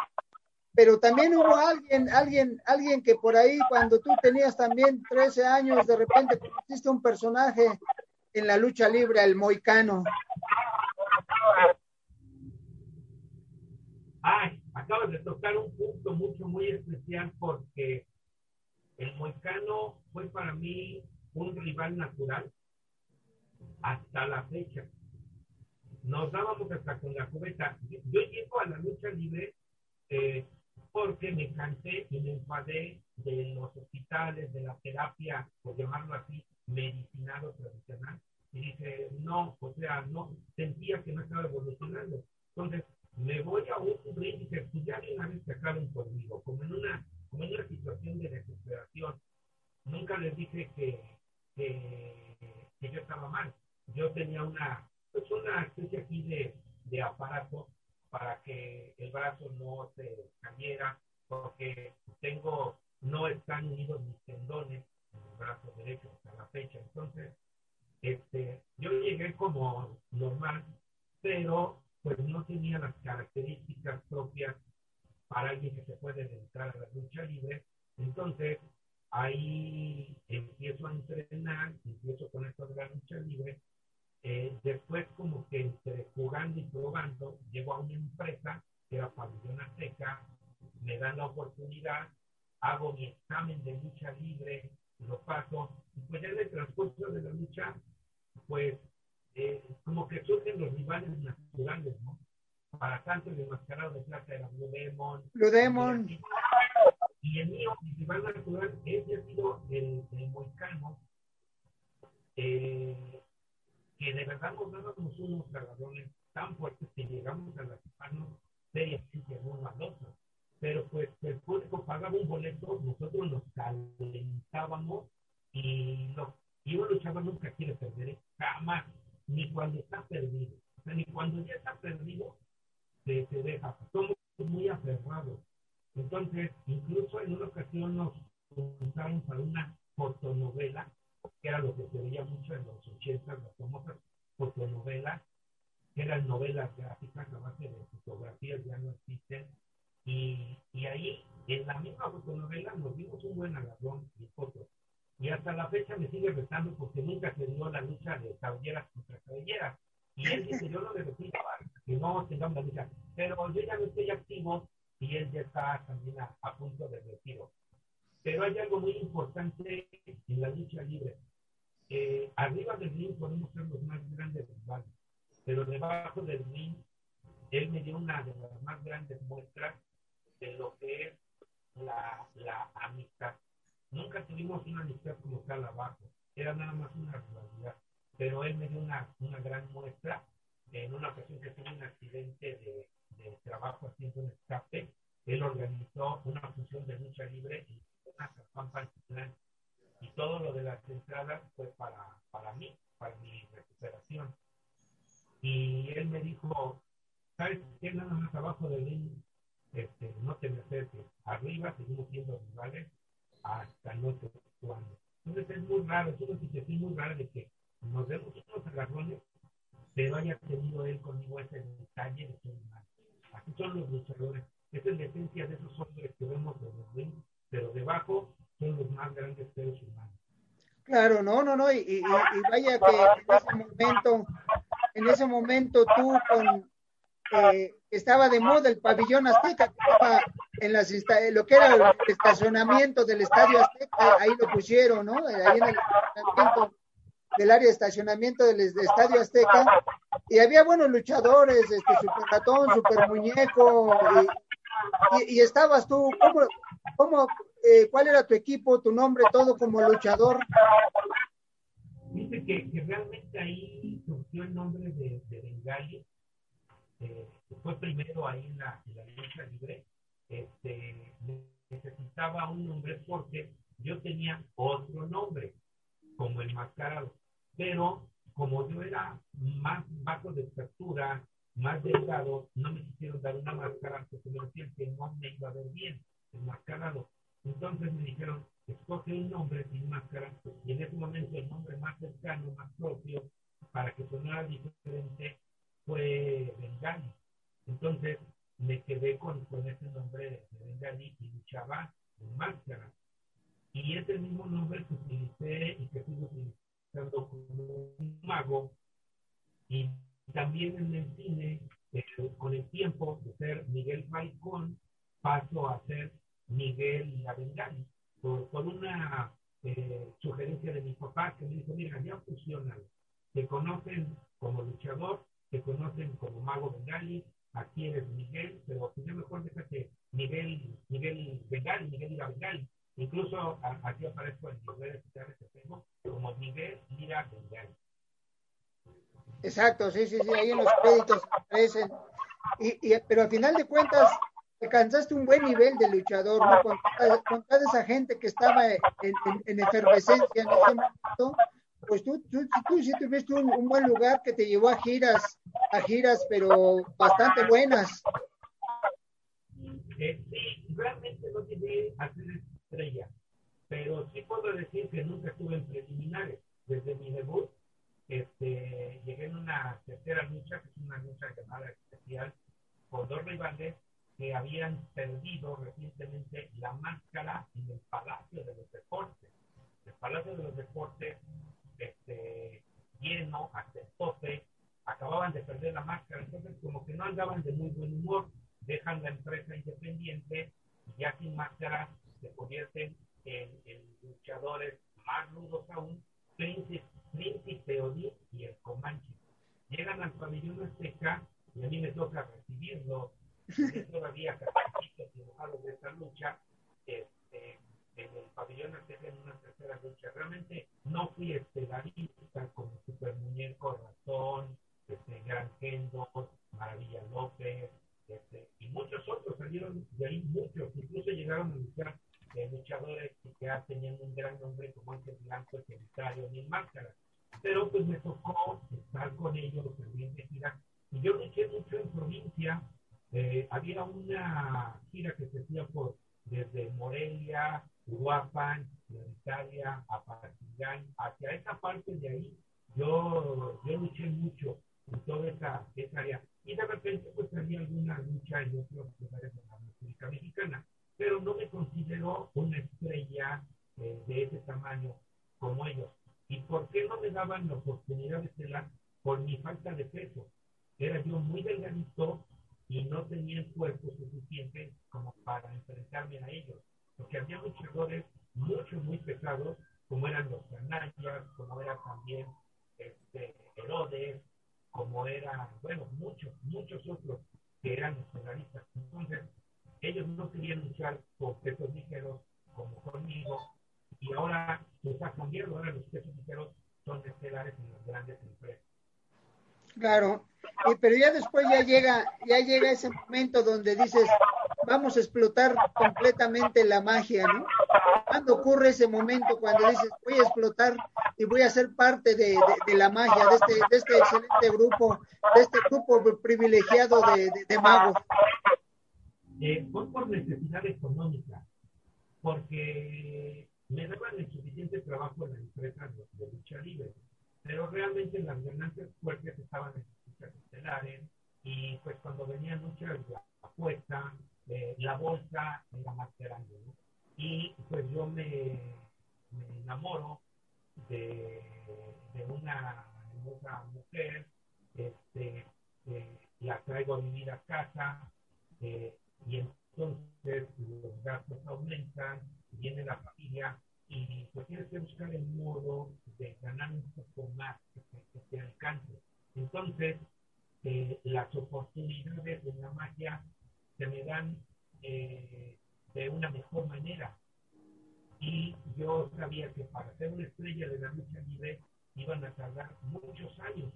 pero también hubo alguien, alguien, alguien que por ahí, cuando tú tenías también 13 años, de repente conociste un personaje en la lucha libre, el moicano. Ay, acabas de tocar un punto mucho, muy especial porque el moicano fue para mí un rival natural hasta la fecha. Nos dábamos hasta con la cubeta. Yo llego a la lucha libre eh, porque me cansé y me enfadé de los hospitales, de la terapia, por llamarlo así, medicinado tradicional. Y dije, no, o sea, no, sentía que no estaba evolucionando. Entonces, me voy a un ring y pues ya de una vez que conmigo, como en una, como en una situación de desesperación. Nunca les dije que, que, que yo estaba mal. Yo tenía una, pues una especie aquí de, de aparato para que el brazo no se cayera, porque tengo, no están unidos mis tendones en el brazo derecho hasta la fecha. Entonces, este, yo llegué como normal, pero pues no tenía las características propias para alguien que se puede entrar a la lucha libre. Entonces, ahí empiezo a entrenar, empiezo con esto de la lucha libre. Eh, después, como que entre jugando y probando, llego a una empresa que era Pabellón Azteca, me dan la oportunidad, hago mi examen de lucha libre, lo paso, y pues en el transcurso de la lucha, pues eh, como que surgen los rivales naturales, ¿no? Para tanto el enmascarado de plata era Blue Demon. Blue Demon. Y, el mío, mi rival natural, ese ha sido el, el moicano, eh, que de verdad nos dábamos unos agarrones tan fuertes que llegamos a lastimos seriamente uno al otro. Pero pues el público pagaba un boleto, nosotros nos calentábamos y, lo, y un luchador nunca quiere perder, ¿eh? jamás, ni cuando está perdido. O sea, ni cuando ya está perdido, se, se deja. Somos muy aferrados Entonces, incluso en una ocasión nos juntaron para una fotonovela, que era lo que se veía mucho en los 80, las famosas fotonovelas, que eran novelas gráficas a base de fotografías, ya no existen. Y, y ahí, en la misma fotonovela, nos dimos un buen agarrón de fotos. Y hasta la fecha me sigue retando porque nunca se dio la lucha de cabelleras contra cabelleras. Y él dice, yo no le repito que no tengamos la lucha. Pero yo ya no estoy activo y él ya está también a, punto de retiro. Pero hay algo muy importante en la lucha libre. Eh, arriba del ring podemos ser los más grandes rivales, pero debajo del ring, él me dio una de las más grandes muestras de lo que es la, la amistad. Nunca tuvimos una amistad como tal abajo, era nada más una rivalidad, pero él me dio una, una gran muestra en una ocasión que tuve un accidente de, de trabajo haciendo un escape, él organizó una función de lucha libre y una y todo lo de las entradas fue para, para mí, para mi recuperación. Y él me dijo, ¿sabes qué? Nada más abajo del ring, este, no te me acerques. Arriba seguimos siendo rivales hasta no sé cuándo. Entonces es muy raro, es una situación muy rara de que nos demos unos agarrones, pero haya tenido él conmigo ese detalle de ser humano. Así son los luchadores. Esa es la esencia de esos hombres que vemos en los rings, pero debajo son los más grandes seres humanos. Claro, no, no, no, y, y, vaya que en ese momento, en ese momento tú con eh, estaba de moda el pabellón azteca, estaba en las lo que era el estacionamiento del estadio azteca, ahí lo pusieron, ¿no? Ahí en el estacionamiento del área de estacionamiento del estadio azteca, y había buenos luchadores, este super ratón, super muñeco, y, y, estabas tú, ¿cómo, cómo eh, cuál era tu equipo, tu nombre, todo como luchador? Dice que, que realmente ahí surgió el nombre de, de Bengali, eh, fue primero ahí en la, en la lucha libre, este, necesitaba un nombre porque yo tenía otro nombre, como el mascarado, pero como yo era más bajo de estatura, más delgado, no me quisieron dar una máscara porque me decían que no me iba a ver bien, enmascarado. Entonces me dijeron, escoge un nombre sin máscara, y en ese momento el nombre más cercano, más propio, para que sonara diferente, fue Bengali. Entonces me quedé con, con ese nombre de Bengali y luchaba en máscara. Y ese mismo nombre que utilicé y que sigo utilizando como un mago. Y también en el cine, eh, con el tiempo de ser Miguel Falcón, paso a ser Miguel La Bengali. Por, por una eh, sugerencia de mi papá que me dijo, mira, ya funciona. Te conocen como luchador, te conocen como Mago Bengali, aquí eres Miguel, pero yo mejor déjate Miguel, Miguel Bengali, Miguel Ira Bengali. Incluso aquí aparezco en los redes sociales que tengo como Miguel Ira Bengali. Exacto, sí, sí, sí, ahí en los créditos aparecen. Y, y, pero al final de cuentas, alcanzaste un buen nivel de luchador, ¿no? Con, con toda esa gente que estaba en, en, en efervescencia en ese momento, pues tú, tú, tú sí tuviste un, un, buen lugar que te llevó a giras, a giras, pero bastante buenas. Eh, sí, realmente no llegué a ser estrella, pero sí puedo decir que nunca estuve en preliminares. Desde mi debut, este, llegué en una tercera lucha, que es una lucha llamada especial, con dos rivales que habían perdido recientemente la máscara en el Palacio de los Deportes. El Palacio de los Deportes este, lleno hasta el tope, acababan de perder la máscara, entonces como que no andaban de muy buen humor, dejan la empresa independiente y ya sin máscara se convierten en, luchadores más rudos aún, Príncipe, Príncipe Odín y el Comanche. Llegan al pabellón azteca y a mí me toca recibirlo, [laughs] todavía capacitos dibujados de esta lucha, este, en el pabellón azteca en una tercera lucha. Realmente no fui estelarista como Super Muñeco Ratón, este, Gran Kendo, Maravilla López, este, y muchos otros salieron de ahí, muchos, incluso llegaron a luchar eh, luchadores que ya tenían un gran nombre como Ángel Blanco, el Solitario, Mil Máscaras. Pero pues me tocó estar con ellos también de gira. Y yo luché mucho en provincia, eh, había una gira que se hacía por desde Morelia, Uruapan, Italia, a hacia esa parte de ahí, yo, yo luché mucho en toda esa, esa área. Y de repente pues había alguna lucha en otros lugares de la República Mexicana, pero no me consideró una estrella eh, de ese tamaño como ellos. ¿Y por qué no me daban la oportunidad de estelar? Por mi falta de peso. Era yo muy delgadito y no tenía el cuerpo suficiente como para enfrentarme a ellos. Porque había luchadores muchos, muy pesados, como eran los canallas, como era también este, Herodes, como eran, bueno, muchos, muchos otros que eran nacionalistas. Entonces, ellos no querían luchar por pesos ligeros como conmigo, y ahora está cambiando, ahora los pesos ligeros son estelares en las grandes empresas. Claro, pero ya después ya llega, ya llega ese momento donde dices, vamos a explotar completamente la magia, ¿no? ¿Cuándo ocurre ese momento cuando dices, voy a explotar y voy a ser parte de, la magia, de este, de este excelente grupo, de este grupo privilegiado de, magos? Eh, fue por necesidad económica, porque me daban el suficiente trabajo en la empresa de, lucha libre, pero realmente las ganancias fuertes estaban en las estelares y pues cuando venían luchas la apuesta, la bolsa era más grande, ¿no? Y pues yo me, me enamoro de, de una hermosa mujer, este, eh, la traigo a vivir a casa eh, y entonces los gastos aumentan, viene la familia y pues tienes que buscar el modo de ganar un poco más que, te alcance. Entonces, eh, las oportunidades de la magia se me dan eh, de una mejor manera. Y yo sabía que para ser una estrella de la lucha libre iban a tardar muchos años.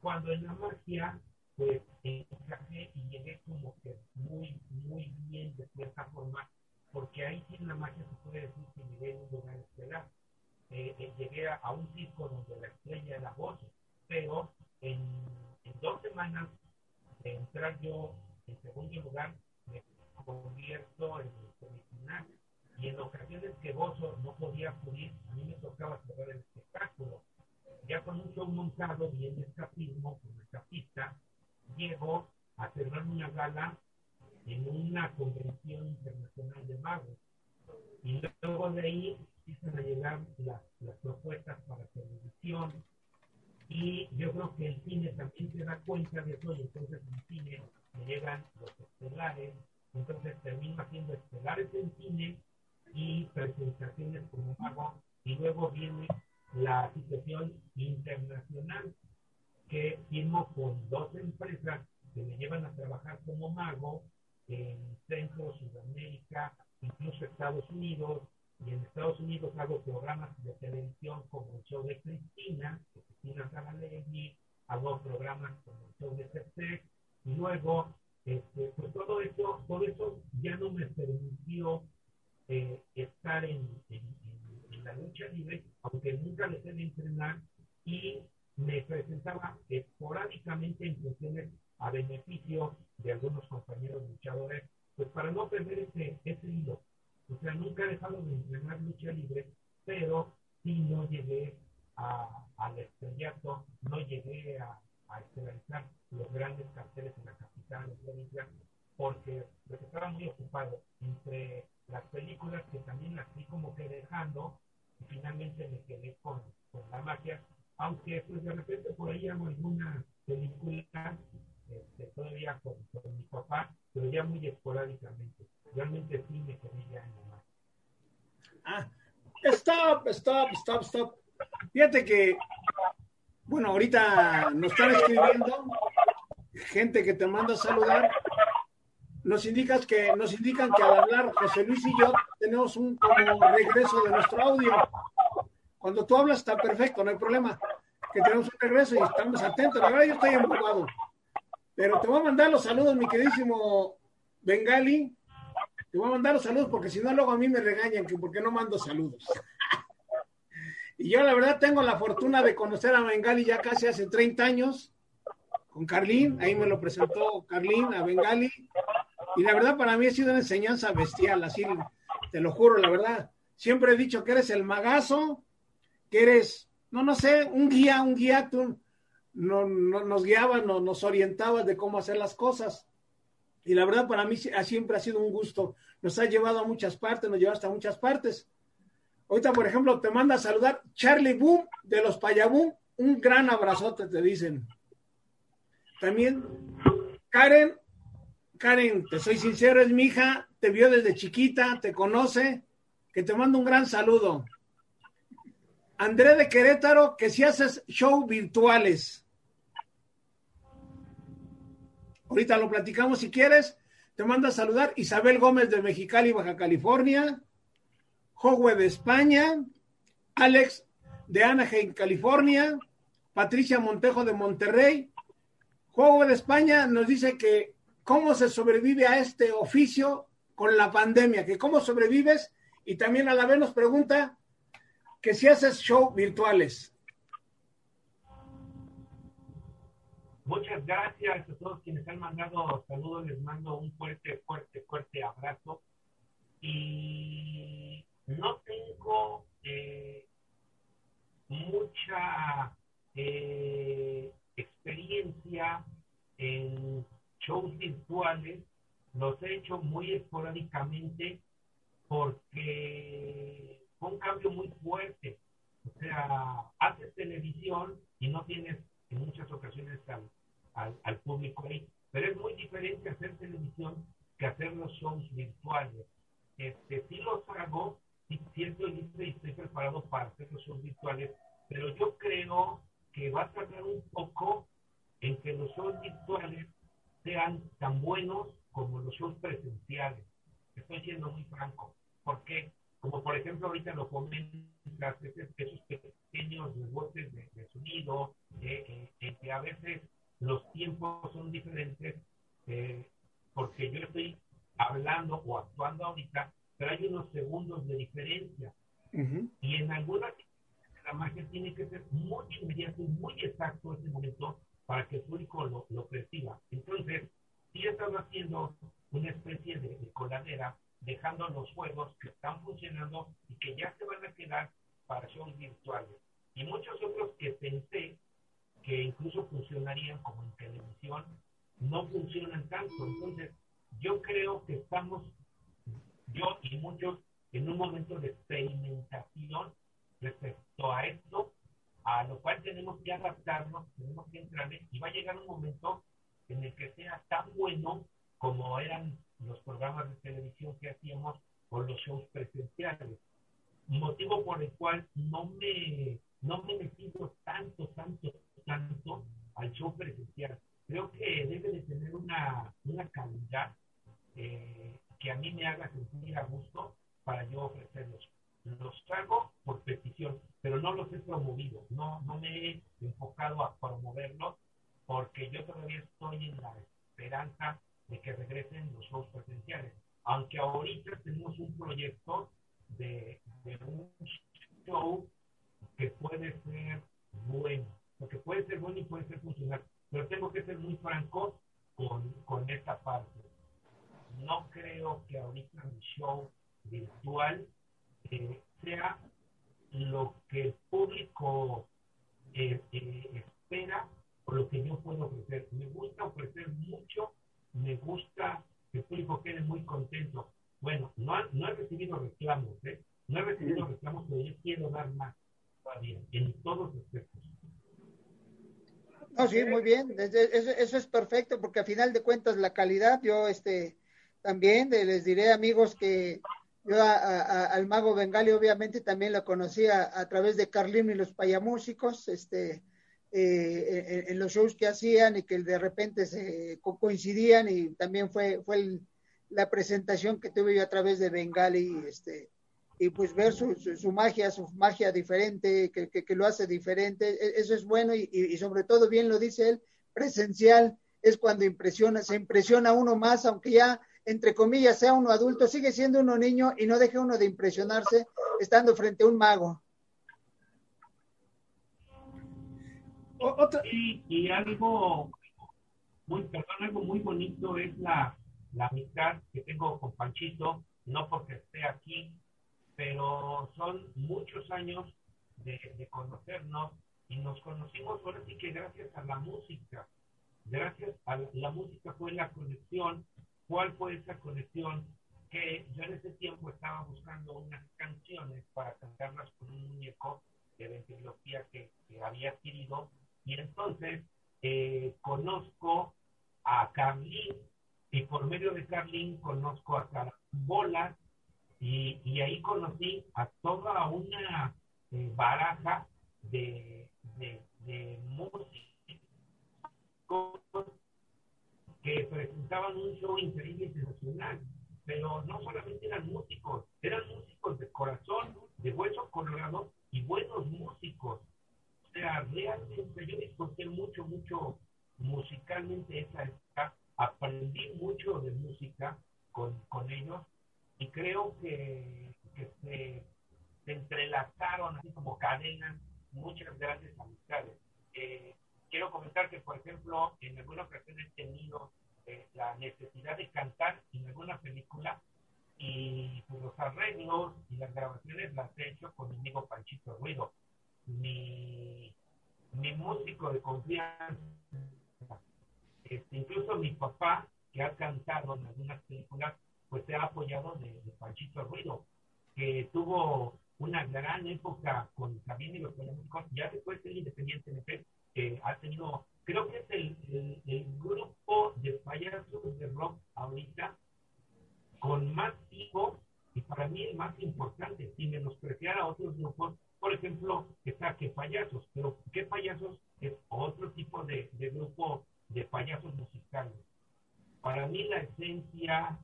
Cuando en la magia, pues encajé y llegué como que muy, muy bien de cierta forma porque ahí sí en la magia se puede decir que llegué a un lugar estelar. Eh, eh, llegué a, un circo donde la estrella era voz, pero en, dos semanas de entrar yo en segundo lugar, me convierto en el semifinal. Y en ocasiones que Bozo no podía acudir, a mí me tocaba cerrar el espectáculo. Ya con un show montado y en escapismo, como escapista, llego a cerrar una gala en una convención internacional de magos. Y luego de ahí empiezan a llegar las, las propuestas para televisión. Y yo creo que el cine también se da cuenta de eso, y entonces en cine me llegan los estelares, entonces termino haciendo estelares en cine y presentaciones como mago, y luego viene la situación internacional que firmo con dos empresas que me llevan a trabajar como mago en Centro, Sudamérica, incluso Estados Unidos, y en Estados Unidos hago programas de televisión como el show de Cristina, de Cristina Saralegui, hago programas como el show de CC, y luego, este, pues todo eso, todo eso ya no me permitió eh, estar en, la lucha libre, aunque nunca dejé de entrenar, y me presentaba esporádicamente en a beneficio de algunos compañeros luchadores, pues para no perder ese, ese hilo. O sea, nunca he dejado de entrenar lucha libre, pero sí no llegué a, al estrellato, no llegué a, a los grandes carteles en la capital porque pues, estaba muy ocupado entre las películas que también las fui como que dejando, y finalmente me quedé con, con la magia, aunque pues de repente por ahí hago alguna película este, todavía con, mi papá, pero ya muy esporádicamente. Realmente sí me quedé ya en más. Ah, stop, stop, stop, stop. Fíjate que, bueno, ahorita nos están escribiendo gente que te manda a saludar. Nos indicas que, nos indican que al hablar José Luis y yo tenemos un como regreso de nuestro audio. Cuando tú hablas está perfecto, no hay problema. Que tenemos un regreso y estamos atentos. La verdad yo estoy empujado. Pero te voy a mandar los saludos, mi queridísimo Bengali. Te voy a mandar los saludos porque si no, luego a mí me regañan que por qué no mando saludos. Y yo, la verdad, tengo la fortuna de conocer a Bengali ya casi hace 30 años, con Carlín, ahí me lo presentó Carlín a Bengali, y la verdad para mí ha sido una enseñanza bestial, así te lo juro, la verdad. Siempre he dicho que eres el magazo, que eres, no, no sé, un guía, un guía, tú no, nos guiabas, no, nos orientabas de cómo hacer las cosas. Y la verdad para mí siempre ha sido un gusto. Nos ha llevado a muchas partes, nos llevaste a muchas partes. Ahorita, por ejemplo, te manda a saludar Charlie Boom de los Payabú. Un gran abrazote, te dicen. También Karen, Karen, te soy sincero, es mi hija, te vio desde chiquita, te conoce, que te mando un gran saludo. André de Querétaro, que si haces show virtuales. Ahorita lo platicamos si quieres. Te manda a saludar Isabel Gómez de Mexicali, Baja California. Jogue de España. Alex de Anaheim, California. Patricia Montejo de Monterrey. Juego de España nos dice que cómo se sobrevive a este oficio con la pandemia, que cómo sobrevives y también a la vez nos pregunta que si haces show virtuales. Muchas gracias a todos quienes han mandado saludos, les mando un fuerte, fuerte, fuerte abrazo. Y no tengo eh, mucha eh, experiencia en shows virtuales, los he hecho muy esporádicamente porque fue un cambio muy fuerte. O sea, haces televisión y no tienes en muchas ocasiones al, al, público ahí, pero es muy diferente hacer televisión que hacer los shows virtuales. Este, sí los hago, sí estoy listo y estoy preparado para hacer shows virtuales, pero yo creo que va a tardar un poco en que los shows virtuales sean tan buenos como los shows presenciales. Estoy siendo muy franco. porque Como por ejemplo ahorita lo comentas, esos pequeños rebotes de, de sonido, eh, eh, que a veces los tiempos son diferentes, eh, porque yo estoy hablando o actuando ahorita, pero hay unos segundos de diferencia. Y en algunas la magia tiene que ser muy inmediato y muy exacto ese momento para que el público lo, lo perciba. Entonces, sí estamos haciendo una especie de, coladera, dejando los juegos que están funcionando y que ya se van a quedar para shows virtuales. Y muchos otros que pensé que incluso funcionarían como en televisión, no funcionan tanto. Entonces, yo creo que estamos, yo y muchos, en un momento de experimentación respecto a esto, a lo cual tenemos que adaptarnos, tenemos que entrar y va a llegar un momento en el que sea tan bueno como eran los programas de televisión que hacíamos o los shows presenciales. Motivo por el cual no me, no me metido tanto, tanto, tanto al show presencial. Creo que debe de tener una, una calidad eh, que a mí me haga sentir a gusto para yo ofrecerlos los hago por petición, pero no los he promovido, no, no me he enfocado a promoverlos porque yo todavía estoy en la esperanza de que regresen los shows presenciales. Aunque ahorita tenemos un proyecto de, de un show que puede ser bueno, porque puede ser bueno y puede ser funcional, pero tengo que ser muy franco con, con esta parte. No creo que ahorita mi show virtual sea lo que el público eh, eh, espera o lo que yo puedo ofrecer. Me gusta ofrecer mucho, me gusta que el público quede muy contento. Bueno, no, no he recibido reclamos, ¿eh? No he recibido reclamos, pero yo quiero dar más todavía, en todos los aspectos. No, sí, muy bien. Eso, eso, es perfecto, porque a final de cuentas la calidad, yo este también les diré amigos que yo al mago Bengali obviamente también lo conocía a, través de Carlín y los payamúsicos, este, eh, en, los shows que hacían y que de repente se coincidían y también fue, fue la presentación que tuve yo a través de Bengali, este, y pues ver su, su, magia, su magia diferente, que, que, lo hace diferente, e, eso es bueno y, y, sobre todo bien lo dice él, presencial es cuando impresiona, se impresiona uno más, aunque ya entre comillas, sea uno adulto, sigue siendo uno niño y no deje uno de impresionarse estando frente a un mago. Y, algo, muy, perdón, algo muy bonito es la, la amistad que tengo con Panchito, no porque esté aquí, pero son muchos años de, de conocernos y nos conocimos ahora sí que gracias a la música. Gracias a la, la música fue la conexión. ¿Cuál fue esa conexión? Que yo en ese tiempo estaba buscando unas canciones para cantarlas con un muñeco de ventriloquía que, que había adquirido y entonces eh, conozco a Carlín y por medio de Carlín conozco a Carambola y, y ahí conocí a toda una eh, baraja de, de, de músicos que presentaban un show increíble y sensacional, pero no solamente eran músicos, eran músicos de corazón, de hueso colorado y buenos músicos. O sea, realmente yo disfruté mucho, mucho musicalmente esa época, aprendí mucho de música con, con ellos y creo que, que se, se, entrelazaron así como cadenas muchas grandes amistades. Eh, quiero comentar que, por ejemplo, en alguna ocasión he tenido eh, la necesidad de cantar en alguna película y pues, los arreglos y las grabaciones las he hecho con mi amigo Panchito Ruido, mi, mi músico de confianza. Este, incluso mi papá, que ha cantado en algunas películas, pues se ha apoyado de, de Panchito Ruido, que tuvo una gran época con Sabine y los músicos, ya después el Independiente eh, ha tenido, creo que es el, el, el, grupo de payasos de rock ahorita con más hijos y para mí el más importante, sin menospreciar a otros grupos, por ejemplo, que payasos, pero qué payasos es otro tipo de, de grupo de payasos musicales. Para mí la esencia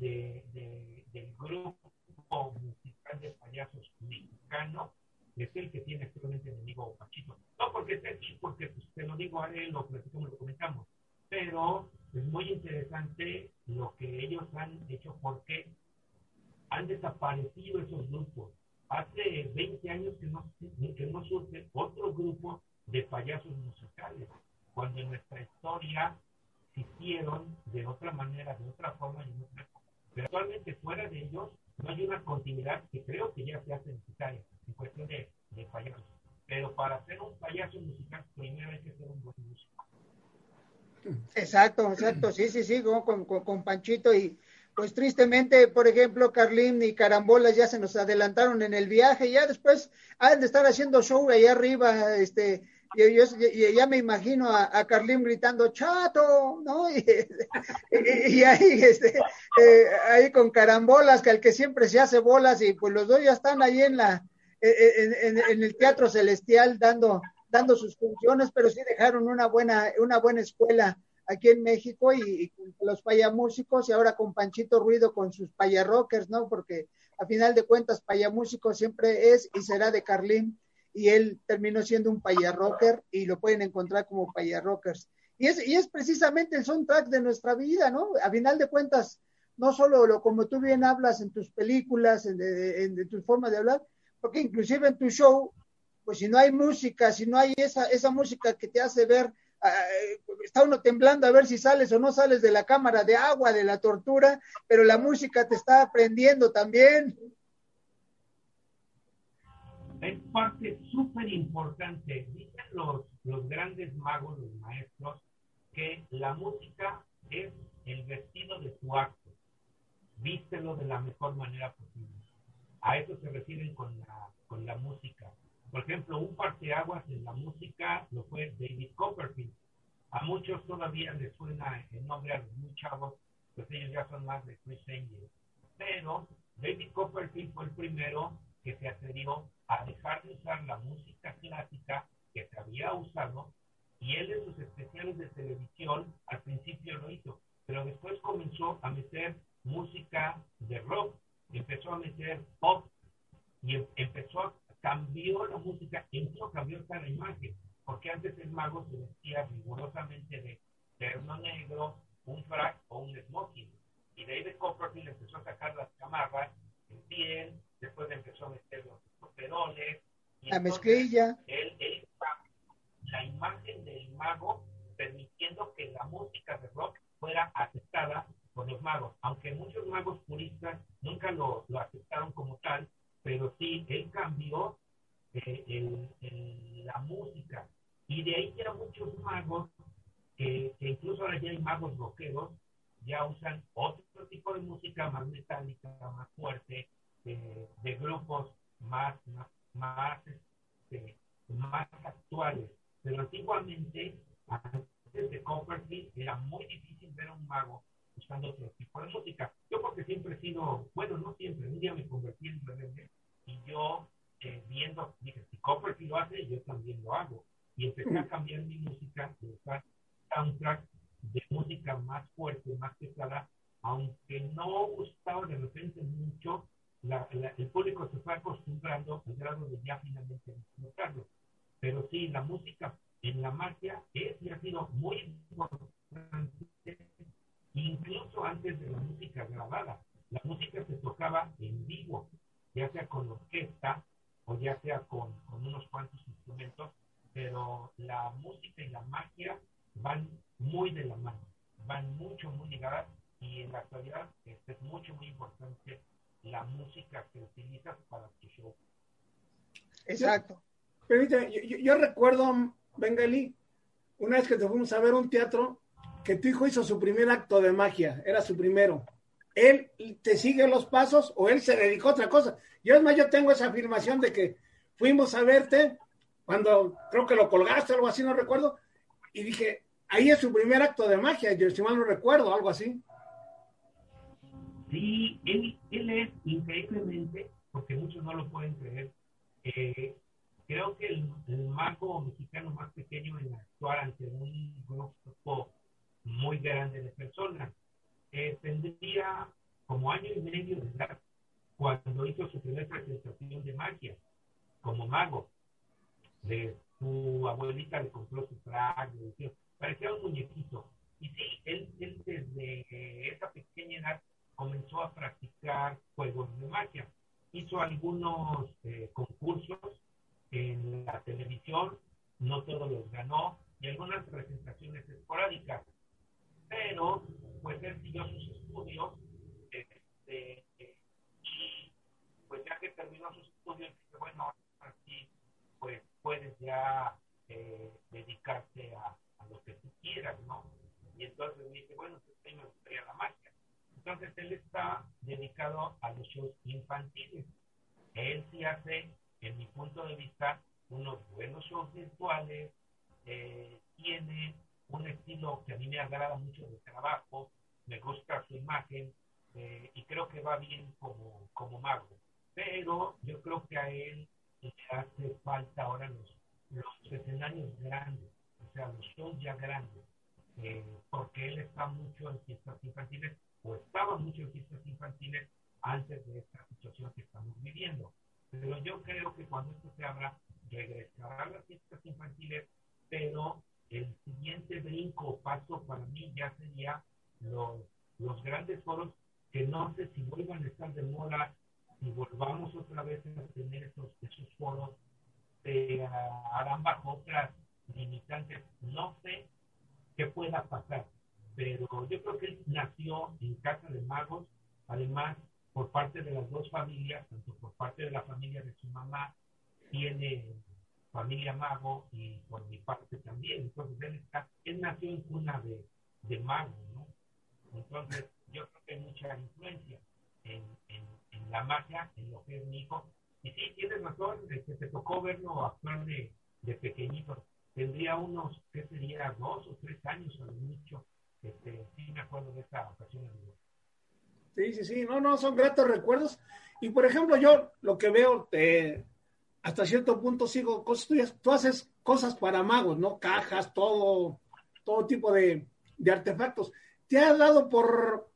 de, de, del grupo musical de payasos mexicano es el que tiene actualmente mi amigo Pachito. No porque esté aquí, porque pues, lo digo a él, lo platicamos, lo comentamos, pero es muy interesante lo que ellos han hecho porque han desaparecido esos grupos. Hace 20 años que no, que no surge otro grupo de payasos musicales, cuando en nuestra historia se hicieron de otra manera, de otra forma y en otra. Pero actualmente fuera de ellos no hay una continuidad que creo que ya se hace necesaria en cuestión de, de payasos. Pero para ser un payaso musical, primero hay que ser un buen músico. Exacto, exacto, sí, sí, sí, con, con, con Panchito y pues tristemente, por ejemplo, Carlín y Carambolas ya se nos adelantaron en el viaje, ya después han de estar haciendo show allá arriba, este, y yo, y ya me imagino a, a Carlín gritando chato, ¿no? [laughs] Y ahí, este, eh, ahí con Carambolas, que al que siempre se hace bolas, y pues los dos ya están ahí en la, en, en, en el Teatro Celestial dando, dando sus funciones, pero sí dejaron una buena, una buena escuela aquí en México y, y con los payamúsicos y ahora con Panchito Ruido con sus payarrockers, ¿no? Porque a final de cuentas payamúsico siempre es y será de Carlín y él terminó siendo un payarrocker y lo pueden encontrar como payarrockers. Y es, y es precisamente el soundtrack de nuestra vida, ¿no? A final de cuentas, no solo lo como tú bien hablas en tus películas, en, en, en tu forma de hablar, porque inclusive en tu show, pues si no hay música, si no hay esa, esa música que te hace ver está uno temblando a ver si sales o no sales de la cámara de agua, de la tortura, pero la música te está aprendiendo también. Es parte súper importante. Dicen los, los grandes magos, los maestros, que la música es el vestido de tu acto. Vístelo de la mejor manera posible. A eso se refieren con la, con la música. Por ejemplo, un parteaguas en la música lo fue David Copperfield. A muchos todavía les suena el nombre a los muy chavos, pues ellos ya son más de Chris Angel. Pero David Copperfield fue el primero que se atrevió a dejar de usar la música clásica que se había usado y él en sus especiales de televisión al principio lo hizo, pero después comenzó a meter música de rock, empezó a meter pop y empezó a cambió la música, incluso cambió hasta la imagen, porque antes el mago se vestía rigurosamente de terno negro, un frac o un smoking. Y David Copperfield empezó a sacar las camarras en piel, después empezó a meter los peroles. la mezclilla. Él, él, la imagen del mago permitiendo que la música de rock fuera aceptada por los magos, aunque muchos magos puristas nunca lo, lo aceptaron como tal, pero sí, él cambió eh, el, la música. Y de ahí ya muchos magos, que, que, incluso ahora ya hay magos rockeros, ya usan otro tipo de música más metálica, más fuerte, eh, de grupos más, más, más, este, más actuales. Pero antiguamente, antes de Copperfield, era muy difícil ver a un mago usando otro tipo de música. Yo porque siempre he sido, bueno, no siempre, un día me convertí en rebelde y yo eh, viendo, dije, si Copperfield lo hace, yo también lo hago. Y empecé a cambiar mi música, de usar soundtrack de música más fuerte, más pesada, aunque no gustaba de repente mucho, la, el público se fue acostumbrando al grado de ya finalmente disfrutarlo. Pero sí, la música en la magia es y ha sido muy importante, incluso antes de la música grabada. La música se tocaba en vivo, ya sea con orquesta o ya sea con, con unos cuantos instrumentos, pero la música y la magia van muy de la mano, van mucho, muy ligadas y en la actualidad este, es mucho, muy importante la música que utilizas para tu show. Exacto. Permíteme, yo, yo, recuerdo, Bengali, una vez que te fuimos a ver un teatro, que tu hijo hizo su primer acto de magia, era su primero. Él te sigue los pasos o él se dedicó a otra cosa. Yo es más, yo tengo esa afirmación de que fuimos a verte cuando creo que lo colgaste, algo así, no recuerdo, y dije, ahí es su primer acto de magia, yo si mal no recuerdo, algo así. Sí, él, es increíblemente, porque muchos no lo pueden creer, eh, creo que el, el, mago mexicano más pequeño en actuar ante un grupo muy grande de personas. Eh, tendría como año y medio de edad cuando hizo su primera presentación de magia como mago. De, su abuelita le compró su traje, parecía un muñequito. Y sí, él, él desde esa pequeña edad comenzó a practicar juegos de magia. Hizo algunos eh, concursos en la televisión, no todos los ganó, y algunas presentaciones esporádicas. Pero, pues él siguió sus estudios, este, y pues ya que terminó sus estudios, dice, bueno, así, pues puedes ya eh, dedicarte a, a, lo que tú quieras, ¿no? Y entonces me dice, bueno, pues me gustaría la magia. Entonces él está dedicado a los shows infantiles. Él sí hace, en mi punto de vista, unos buenos shows virtuales, eh, tiene un estilo que a mí me agrada mucho de trabajo, me gusta su imagen eh, y creo que va bien como, como mago. Pero yo creo que a él le hace falta ahora los, los escenarios grandes, o sea, los shows ya grandes, eh, porque él está mucho en fiestas infantiles o estaba mucho en fiestas infantiles antes de esta situación que estamos viviendo. Pero yo creo que cuando esto se abra, regresará a las fiestas infantiles, pero el siguiente brinco o paso para mí ya sería los, los grandes foros que no sé si vuelvan a estar de moda, si volvamos otra vez a tener esos, esos foros, se harán bajo otras limitantes. No sé qué pueda pasar, pero yo creo que él nació en Casa de Magos, además por parte de las dos familias, tanto por parte de la familia de su mamá, tiene familia mago y por mi parte también. Entonces él, está, él nació en cuna de, de mago, ¿no? Entonces yo creo que hay mucha influencia en, en, la magia, en lo que es mi hijo. Y sí, tienes razón, de que te tocó verlo actuar de, de pequeñito. Tendría unos, ¿qué sería? Dos o tres años lo mucho. Este, sí me acuerdo de esta ocasión. Sí, sí, sí, no, no, son gratos recuerdos. Y por ejemplo, yo lo que veo, eh, hasta cierto punto sigo cosas tuyas, tú haces cosas para magos, ¿no? Cajas, todo, todo tipo de, de artefactos. ¿Te has dado por,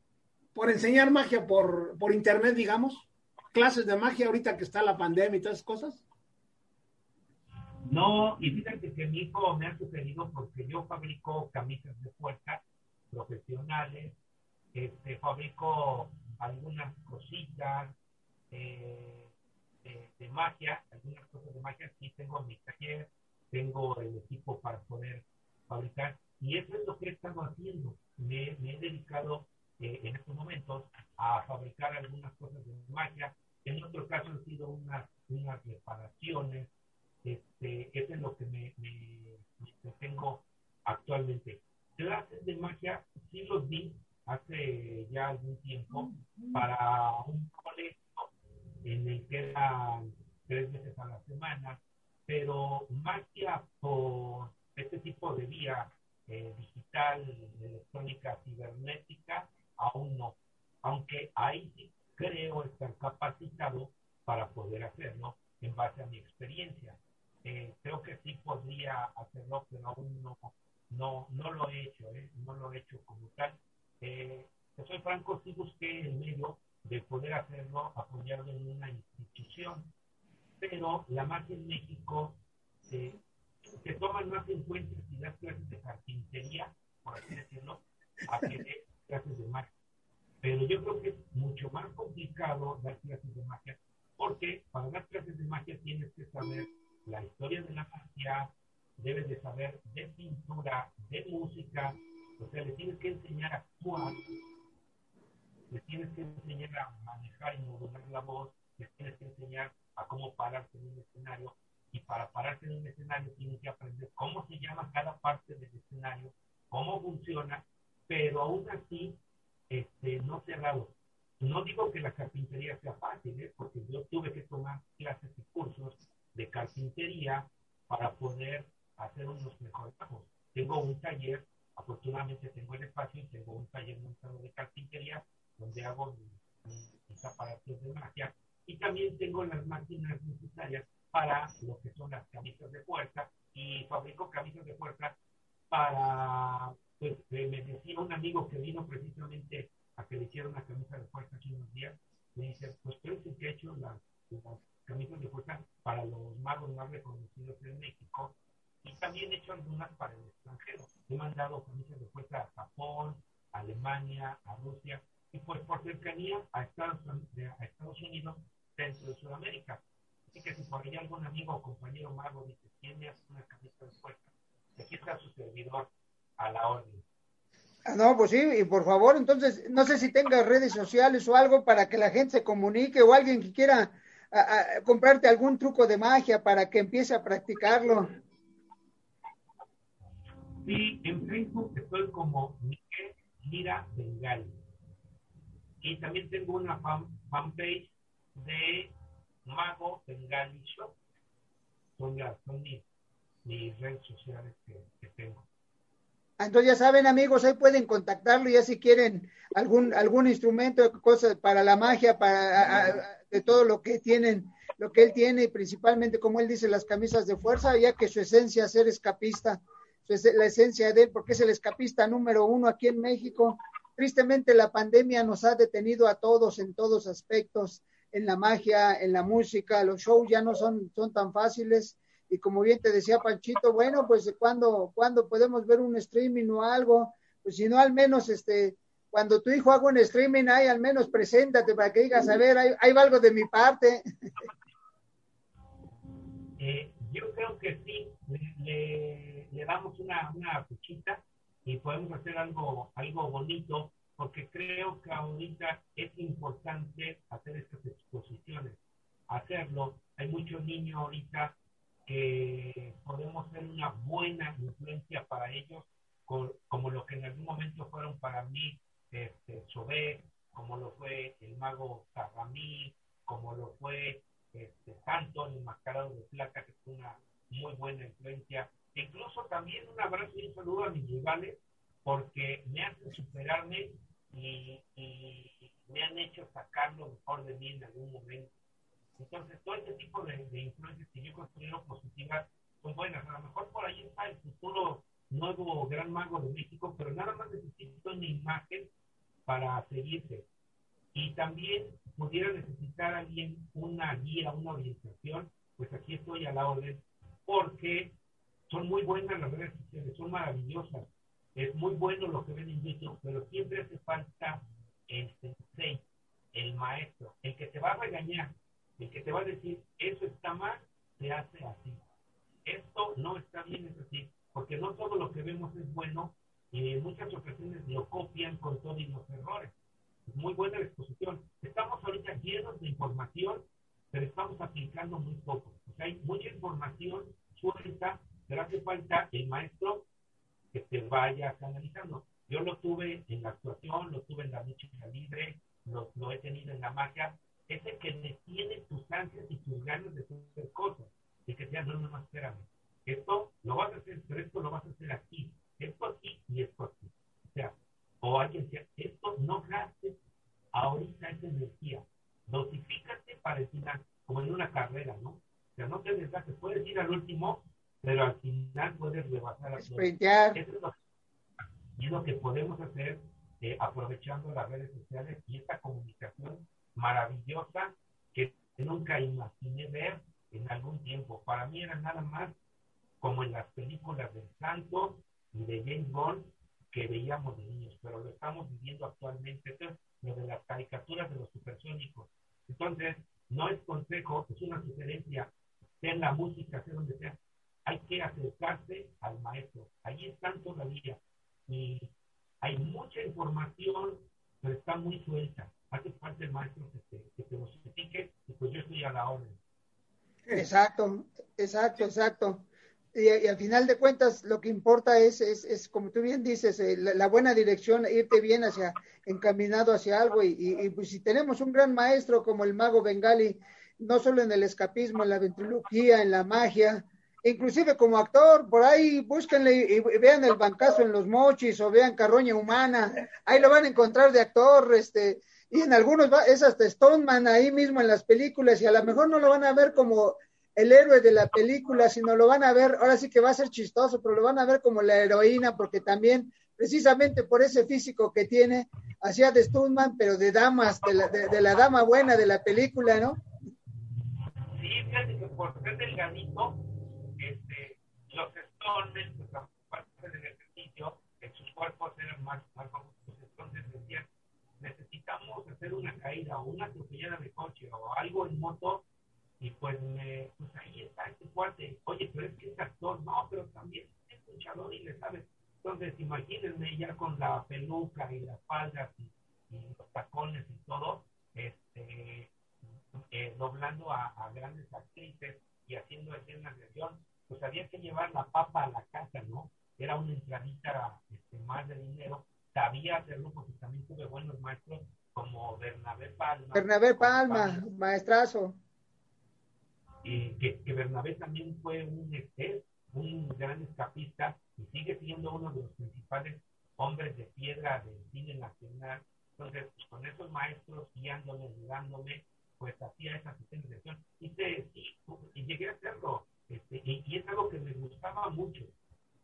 por enseñar magia por, por internet, digamos? ¿Clases de magia ahorita que está la pandemia y todas esas cosas? No, y fíjate que mi hijo me ha sugerido porque yo fabrico camisas de fuerza profesionales, este, fabrico algunas cositas eh, de, de, magia, algunas cosas de magia, sí tengo mi taller, tengo el equipo para poder fabricar, y eso es lo que he estado haciendo. Me, he dedicado eh, en estos momentos a fabricar algunas cosas de magia. En otro caso han sido unas, unas reparaciones. Este, eso es lo que me, me, tengo actualmente. Clases de magia sí los di hace ya algún tiempo para un colegio en el que eran tres veces a la semana, pero magia por este tipo de vía eh, digital, electrónica, cibernética, aún no. Aunque ahí sí creo estar capacitado para poder hacerlo en base a mi experiencia. Eh, creo que sí podría hacerlo, pero aún no, no, no lo he hecho, ¿eh? no lo he hecho como tal. Eh, soy franco, sí busqué el medio de poder hacerlo apoyado en una institución, pero la magia en México eh, se toman más en cuenta si das clases de carpintería, por así decirlo, a que de clases de magia. Pero yo creo que es mucho más complicado dar clases de magia, porque para dar clases de magia tienes que saber la historia de la magia, debes de saber de pintura, de música, o sea, le tienes que enseñar a actuar, le tienes que enseñar a manejar y modular la voz, le tienes que enseñar a cómo pararte en un escenario, y para pararte en un escenario tienes que aprender cómo se llama cada parte del escenario, cómo funciona, pero aún así este, no cerrado. No digo que la carpintería sea fácil, ¿eh? porque yo tuve que tomar clases y cursos de carpintería para poder hacer unos mejores trabajos. Tengo un taller, afortunadamente tengo el espacio y tengo un taller montado de carpintería donde hago mis, aparatos de magia. Y también tengo las máquinas necesarias para lo que son las camisas de fuerza. Y fabrico camisas de fuerza para, pues me decía un amigo que vino precisamente a que le hiciera una camisa de fuerza hace unos días, me dice, pues creo que he hecho las, camisas de fuerza para los magos más reconocidos en México y también he hecho algunas para el extranjero. He mandado camisas de fuerza a Japón, a Alemania, a Rusia y pues por cercanía a Estados, a Estados Unidos, dentro de Sudamérica. Así que si por ahí algún amigo o compañero mago dice, tiene una camisa de fuerza, aquí está su servidor a la orden. Ah, no, pues sí, y por favor, entonces, no sé si tengas redes sociales o algo para que la gente se comunique o alguien que quiera comprarte algún truco de magia para que empiece a practicarlo. Sí, en Facebook estoy como Miguel Lira Bengali. Y también tengo una fanpage de Mago Bengali Shop. Son, son mis, redes sociales que, tengo. Ah, entonces ya saben amigos, ahí pueden contactarlo ya si quieren algún algún instrumento, cosas para la magia, para de todo lo que tienen, lo que él tiene, y principalmente como él dice, las camisas de fuerza, ya que su esencia es ser escapista, la esencia de él, porque es el escapista número uno aquí en México. Tristemente la pandemia nos ha detenido a todos en todos aspectos en la magia, en la música, los shows ya no son, son tan fáciles. Y como bien te decía Panchito, bueno, pues cuando, cuando podemos ver un streaming o algo, pues si no al menos este, cuando tu hijo haga un streaming, ahí al menos preséntate para que digas, a ver, hay, algo de mi parte. Eh, yo creo que sí, le, le, damos una, una y podemos hacer algo, algo bonito porque creo que ahorita es importante hacer estas exposiciones, hacerlo. Hay muchos niños ahorita que podemos ser una buena influencia para ellos, como lo que en algún momento fueron para mí este, Sobé, como lo fue el mago Tarramí, como lo fue este, Santo, el mascarado de plata, que fue una muy buena influencia. Incluso también un abrazo y un saludo a mis rivales, porque me hacen superarme y, me han hecho sacar lo mejor de mí en algún momento. Entonces, todo este tipo de, influencias que yo considero positivas son buenas. A lo mejor por ahí está el futuro nuevo gran mago de México, pero nada más necesito una imagen para seguirse. Y también pudiera necesitar alguien una guía, una orientación, pues aquí estoy a la orden, porque son muy buenas las redes sociales, son maravillosas es muy bueno lo que ven en YouTube, pero siempre hace falta el sensei, el maestro, el que te va a regañar, el que te va a decir, eso está mal, se hace así. Esto no está bien, es así. porque no todo lo que vemos es bueno y en muchas ocasiones lo copian con todos los errores. Es muy buena la exposición. Estamos ahorita llenos de información, pero estamos aplicando muy poco. O sea, hay mucha información suelta, pero hace falta el maestro que te vaya canalizando. Yo lo tuve en la actuación, lo tuve en la lucha libre, lo, lo he tenido en la magia. Es el que detiene tus ansias y tus ganas de hacer cosas. Y que sea, no, no, no, espérame. Esto lo vas a hacer, pero esto lo vas a hacer aquí. Esto aquí y esto aquí. O sea, o alguien decía, esto no gastes ahorita esa energía. Notifícate para el final, como en una carrera, ¿no? O sea, no te desgastes. Puedes ir al último, pero al final puedes rebasar a Eso es lo, y es lo que podemos hacer eh, aprovechando las redes sociales y esta comunicación maravillosa que nunca imaginé ver en algún tiempo. Para mí era nada más como en las películas del Santo y de James Bond que veíamos de niños, pero lo estamos viviendo actualmente. Entonces, lo de las caricaturas de los supersónicos. Entonces, no es consejo, es una sugerencia, sea en la música, sea donde sea. Hay que acercarse al maestro. Allí están todavía. Y hay mucha información, pero está muy suelta. Hace falta el maestro que te, que te lo explique y pues yo estoy a la orden. Exacto, exacto, exacto. Y, y, al final de cuentas lo que importa es, es, es como tú bien dices, eh, la, la, buena dirección, irte bien hacia, encaminado hacia algo. Y, y, y, pues si tenemos un gran maestro como el mago Bengali, no solo en el escapismo, en la ventriloquía, en la magia, inclusive como actor, por ahí búsquenle y, vean el bancazo en los mochis o vean Carroña Humana, ahí lo van a encontrar de actor, este, y en algunos va, es hasta Stoneman ahí mismo en las películas y a lo mejor no lo van a ver como el héroe de la película, sino lo van a ver, ahora sí que va a ser chistoso, pero lo van a ver como la heroína, porque también, precisamente por ese físico que tiene, hacía de Stoneman, pero de damas, de la, de, la dama buena de la película, ¿no? Sí, fíjate que por ser delgadito, los Stoneman, pues aparte del ejercicio, en sus cuerpos eran más, más robustos, entonces decían, necesitamos hacer una caída o una atropellada de coche o algo en moto y pues, me, pues ahí está este cuate. Oye, pero es que es actor. No, pero también es luchador y le sabe. Entonces, imagínense ya con la peluca y las faldas y, y los tacones y todo, este, eh, doblando a, a, grandes actrices y haciendo escenas de acción, pues había que llevar la papa a la casa, ¿no? Era una entradita este, más de dinero. Sabía hacerlo porque también tuve buenos maestros como Bernabé Palma. Bernabé Palma, maestrazo eh, que, que, Bernabé también fue un, este, un gran escapista y sigue siendo uno de los principales hombres de piedra del cine nacional. Entonces, con esos maestros guiándome, ayudándome, pues hacía esa sensación. Y, te, y, y, llegué a hacerlo. Y, y, es algo que me gustaba mucho.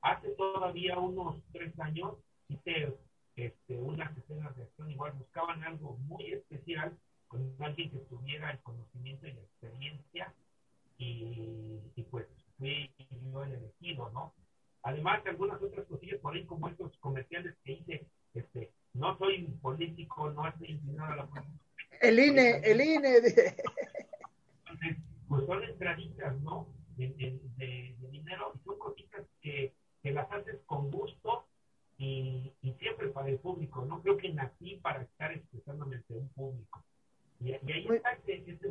Hace todavía unos tres años hice este, unas escenas de acción, igual buscaban algo muy especial con alguien que tuviera el conocimiento y la experiencia y, y, pues fui yo el elegido, ¿no? Además, algunas otras cosillas por ahí, como estos comerciales que hice, este, no soy político, no estoy inclinado a la política. El INE, el INE. De... Entonces, pues son entraditas, ¿no? De, de, de, de, dinero y son cositas que, que las haces con gusto y, y, siempre para el público. No creo que nací para estar expresándome ante un público. Y, y ahí está este, este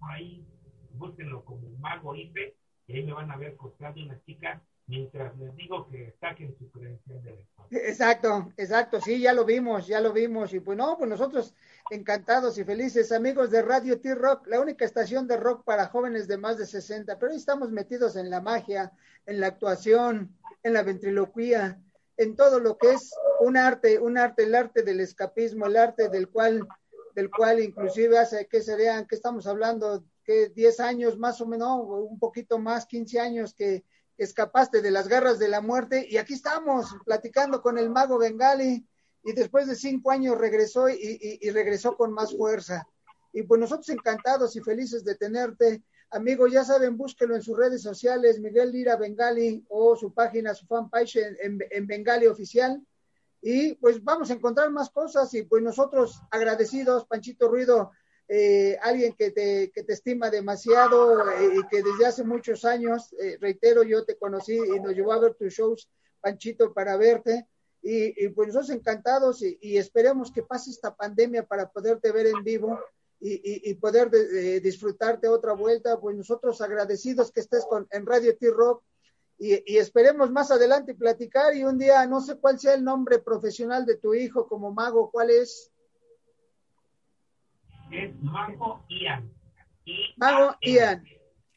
ahí búsquenlo como Mago IFE y ahí me van a ver costando una chica mientras les digo que saquen su credencial de lector. Exacto, exacto, sí, ya lo vimos, ya lo vimos. Y pues no, pues nosotros encantados y felices, amigos de Radio T-Rock, la única estación de rock para jóvenes de más de 60, pero ahí estamos metidos en la magia, en la actuación, en la ventriloquía, en todo lo que es un arte, un arte, el arte del escapismo, el arte del cual, del cual inclusive hace que se vean que estamos hablando que 10 años más o menos, un poquito más, 15 años que escapaste de las garras de la muerte y aquí estamos platicando con el mago Bengali y después de cinco años regresó y, regresó con más fuerza. Y pues nosotros encantados y felices de tenerte. Amigo, ya saben, búsquelo en sus redes sociales, Miguel Lira Bengali o su página, su fanpage en, en Bengali Oficial. Y pues vamos a encontrar más cosas y pues nosotros agradecidos, Panchito Ruido, eh, alguien que te, que te estima demasiado eh, y que desde hace muchos años, eh, reitero, yo te conocí y nos llevó a ver tus shows, Panchito, para verte. Y, y pues nosotros encantados y, y, esperemos que pase esta pandemia para poderte ver en vivo y, y poder de, disfrutarte otra vuelta. Pues nosotros agradecidos que estés con, en Radio T-Rock y, esperemos más adelante platicar y un día, no sé cuál sea el nombre profesional de tu hijo como mago, ¿cuál es? Es Mago Ian. Mago Ian.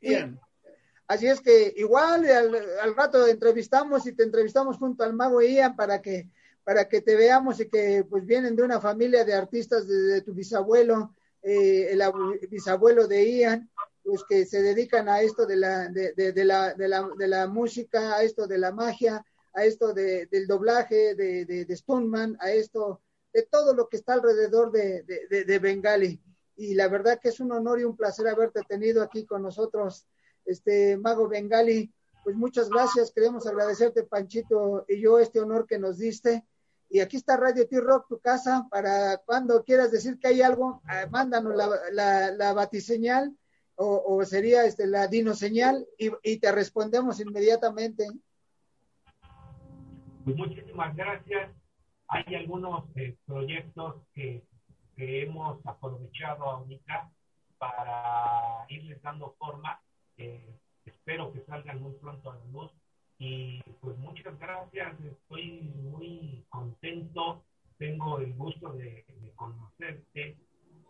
Ian. Así es que igual al, rato entrevistamos y te entrevistamos junto al Mago Ian para que para que te veamos y que pues vienen de una familia de artistas de, tu bisabuelo, eh, el bisabuelo de Ian, pues que se dedican a esto de la, de, de, la, de, la, de la música, a esto de la magia, a esto de, del doblaje, de, de, de Stoneman, a esto de todo lo que está alrededor de, de, de, Bengali. Y la verdad que es un honor y un placer haberte tenido aquí con nosotros, este Mago Bengali. Pues muchas gracias, queremos agradecerte, Panchito, y yo este honor que nos diste. Y aquí está Radio T-Rock, tu casa, para cuando quieras decir que hay algo, ah, mándanos la, la, la batiseñal o, o, sería este, la dino señal y, y te respondemos inmediatamente. Pues muchísimas gracias hay algunos eh, proyectos que, que, hemos aprovechado ahorita para irles dando forma. Eh, espero que salgan muy pronto a la luz. Y pues muchas gracias, estoy muy contento. Tengo el gusto de, conocerte,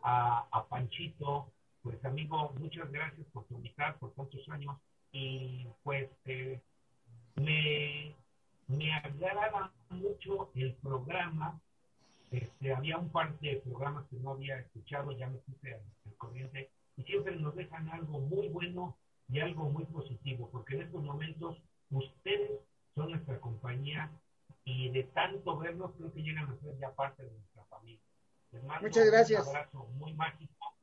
a, a, Panchito. Pues amigo, muchas gracias por tu amistad por tantos años. Y pues eh, me, me agrada mucho el programa. Este, había un par de programas que no había escuchado, ya me puse al corriente, y siempre nos dejan algo muy bueno y algo muy positivo, porque en estos momentos ustedes son nuestra compañía y de tanto verlos creo que llegan a ser ya parte de nuestra familia. Muchas gracias. Un abrazo muy mágico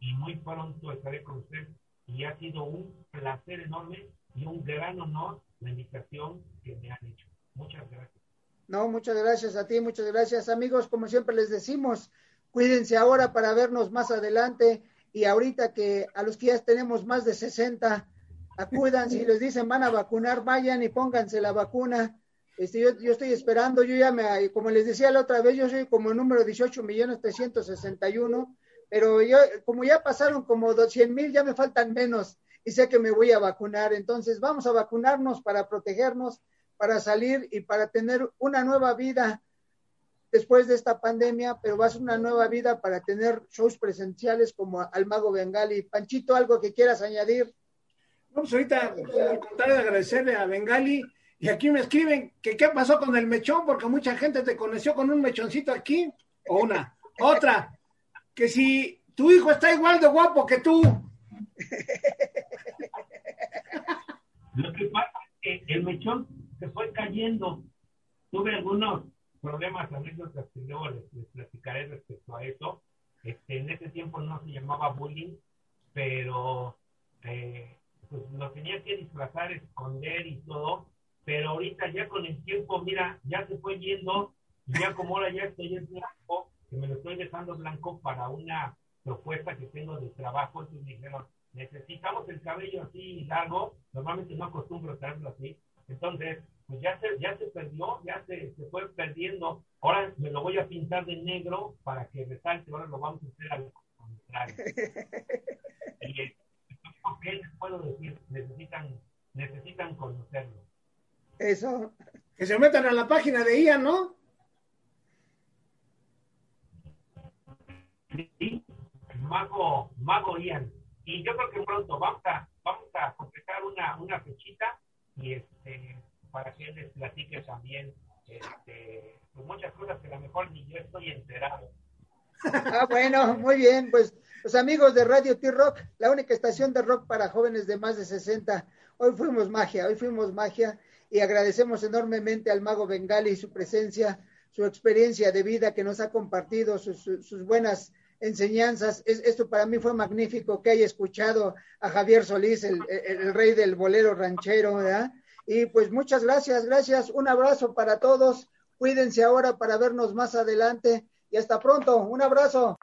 y muy pronto estaré con usted y ha sido un placer enorme y un gran honor la invitación que me han hecho. Muchas gracias. No, muchas gracias a ti, muchas gracias amigos. Como siempre les decimos, cuídense ahora para vernos más adelante y ahorita que a los que ya tenemos más de 60, acudan, si les dicen van a vacunar, vayan y pónganse la vacuna. Este, yo, yo estoy esperando, yo ya me, como les decía la otra vez, yo soy como el número 18 millones 361, pero yo, como ya pasaron como 200 mil, ya me faltan menos y sé que me voy a vacunar. Entonces, vamos a vacunarnos para protegernos para salir y para tener una nueva vida después de esta pandemia, pero va a ser una nueva vida para tener shows presenciales como al Mago Bengali. Panchito, ¿algo que quieras añadir? Vamos ahorita, al contrario de agradecerle a Bengali, y aquí me escriben que qué pasó con el mechón, porque mucha gente te conoció con un mechoncito aquí, o una. Otra, que si tu hijo está igual de guapo que tú. [laughs] Lo que pasa es que el mechón se fue cayendo. Tuve algunos problemas, anécdotas que luego les, platicaré respecto a eso. Este, en ese tiempo no se llamaba bullying, pero eh, pues lo tenía que disfrazar, esconder y todo. Pero ahorita ya con el tiempo, mira, ya se fue yendo, ya como ahora ya estoy en blanco, que me lo estoy dejando blanco para una propuesta que tengo de trabajo, entonces me dijeron, necesitamos el cabello así largo, normalmente no acostumbro traerlo así, entonces, pues ya se, ya se perdió, ya se, se fue perdiendo. Ahora me lo voy a pintar de negro para que resalte, ahora lo vamos a hacer al contrario. [laughs] y eh, ¿qué les puedo decir? Necesitan, necesitan conocerlo. Eso. Que se metan a la página de Ian, ¿no? Sí, Mago, Mago Ian. Y yo creo que pronto vamos a, vamos a completar una, una fechita y este, para que les platique también este, pues muchas cosas que a lo mejor ni yo estoy enterado. [laughs] Ah, bueno, muy bien, pues los amigos de Radio T-Rock, la única estación de rock para jóvenes de más de 60. Hoy fuimos magia, hoy fuimos magia y agradecemos enormemente al mago Bengali su presencia, su experiencia de vida que nos ha compartido, sus, sus buenas enseñanzas. Es, esto para mí fue magnífico que haya escuchado a Javier Solís, el, el, el, rey del bolero ranchero, ¿verdad? Y pues muchas gracias, gracias. Un abrazo para todos. Cuídense ahora para vernos más adelante y hasta pronto. Un abrazo.